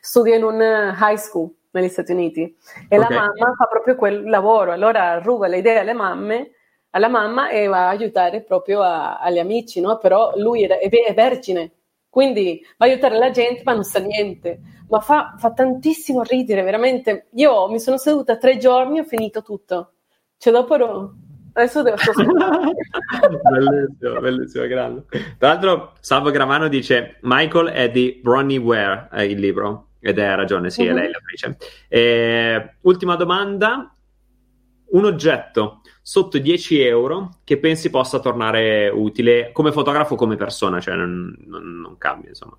studia in un high school negli Stati Uniti e okay. la mamma fa proprio quel lavoro, allora ruba le idee alle mamme alla mamma e va a aiutare proprio a, agli amici, no? Però lui è, è, vergine, quindi va a aiutare la gente ma non sa niente. Ma fa, fa tantissimo ridere, veramente. Io mi sono seduta tre giorni e ho finito tutto. Cioè dopo ero... Adesso devo Bellissimo, bellissimo, grande. Tra l'altro, Salvo Gramano dice Michael è di Bronnie Ware, eh, il libro. Ed è ragione, sì, uh-huh. è lei l'autrice. Eh, ultima domanda. Un oggetto sotto i 10 euro che pensi possa tornare utile come fotografo o come persona, cioè non, non, non cambia, insomma.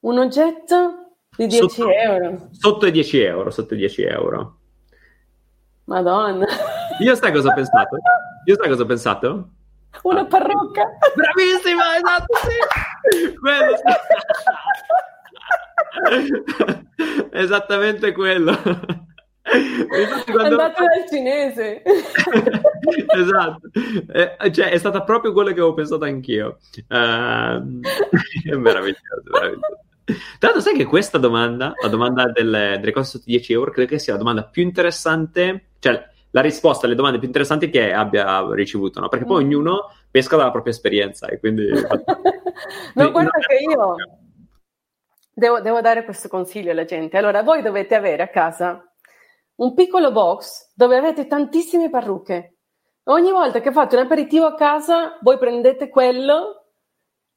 Un oggetto di 10 sotto, euro? Sotto i 10 euro, sotto i 10 euro. Madonna. Io sai cosa ho pensato? Io sai cosa ho pensato? Una parrucca. Bravissima, esatto, sì. Esattamente quello. Quando... Andate dal cinese. esatto, eh, cioè, è stata proprio quello che avevo pensato anch'io. Uh, è meraviglioso, meraviglioso. Tra l'altro, sai che questa domanda, la domanda delle, delle cose sotto 10 euro, credo che sia la domanda più interessante, cioè la risposta alle domande più interessanti che abbia ricevuto, no? Perché poi mm. ognuno pesca dalla propria esperienza e quindi... no, guarda che io devo, devo dare questo consiglio alla gente. Allora, voi dovete avere a casa un piccolo box dove avete tantissime parrucche. Ogni volta che fate un aperitivo a casa, voi prendete quello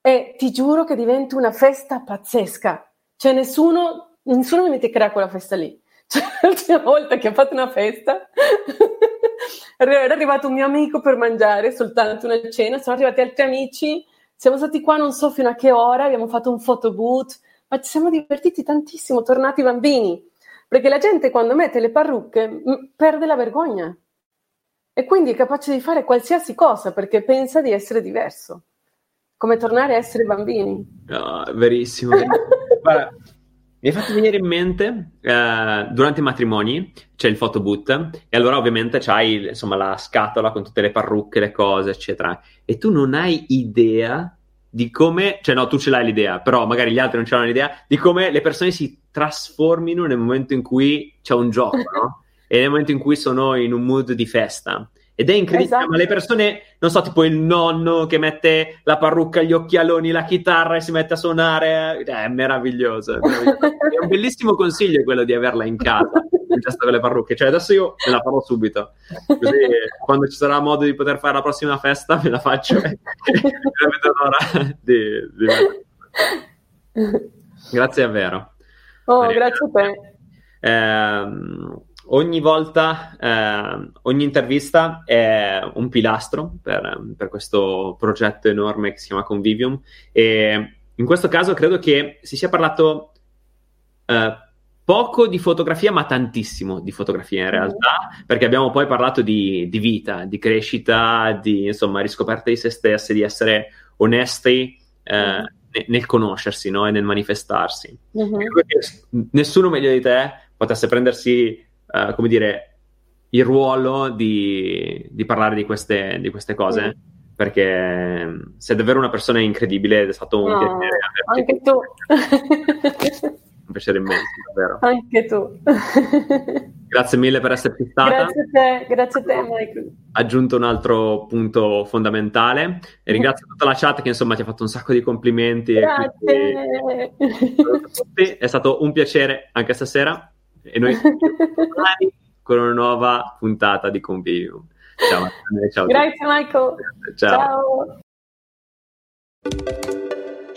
e ti giuro che diventa una festa pazzesca. Cioè nessuno, nessuno mi metterà quella festa lì. Cioè, l'ultima volta che ho fatto una festa era arrivato un mio amico per mangiare soltanto una cena, sono arrivati altri amici, siamo stati qua non so fino a che ora, abbiamo fatto un photo boot, ma ci siamo divertiti tantissimo, tornati bambini. Perché la gente quando mette le parrucche m- perde la vergogna e quindi è capace di fare qualsiasi cosa perché pensa di essere diverso, come tornare a essere bambini. No, verissimo. Guarda, mi hai fatto venire in mente, eh, durante i matrimoni c'è il photoboot e allora ovviamente c'hai insomma, la scatola con tutte le parrucche, le cose, eccetera. E tu non hai idea di come, cioè no, tu ce l'hai l'idea, però magari gli altri non ce l'hanno l'idea, di come le persone si trasformino nel momento in cui c'è un gioco, no? e nel momento in cui sono in un mood di festa. Ed è incredibile, esatto. ma le persone, non so, tipo il nonno che mette la parrucca, gli occhialoni, la chitarra e si mette a suonare, eh, è meraviglioso. È, meraviglioso. è un bellissimo consiglio quello di averla in casa, il gesto con le parrucche. Cioè, adesso io me la farò subito, così quando ci sarà modo di poter fare la prossima festa me la faccio e vedo l'ora di. Grazie davvero. Oh, grazie a te. Eh, ogni volta, eh, ogni intervista è un pilastro per, per, questo progetto enorme che si chiama Convivium e in questo caso credo che si sia parlato eh, poco di fotografia ma tantissimo di fotografia in realtà perché abbiamo poi parlato di, di vita, di crescita, di insomma riscoperta di se stessi, di essere onesti eh, nel conoscersi no? e nel manifestarsi. Uh-huh. Nessuno meglio di te potesse prendersi uh, come dire, il ruolo di, di parlare di queste, di queste cose. Mm. Perché mm, sei davvero una persona incredibile ed è stato un no, piacere. Anche tu. piacere immenso, davvero. Anche tu. Grazie mille per esserci stata. Grazie a te, grazie a te, Michael. Aggiunto un altro punto fondamentale e ringrazio tutta la chat che insomma ti ha fatto un sacco di complimenti. Grazie. Quindi, è stato un piacere anche stasera e noi con una nuova puntata di Convivium. Ciao, ciao. Grazie Michael. ciao. ciao.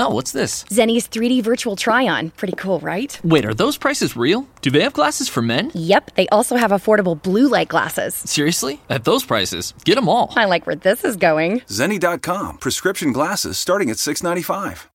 Oh, what's this? Zenny's 3D virtual try on. Pretty cool, right? Wait, are those prices real? Do they have glasses for men? Yep, they also have affordable blue light glasses. Seriously? At those prices? Get them all. I like where this is going. Zenny.com, prescription glasses starting at $6.95.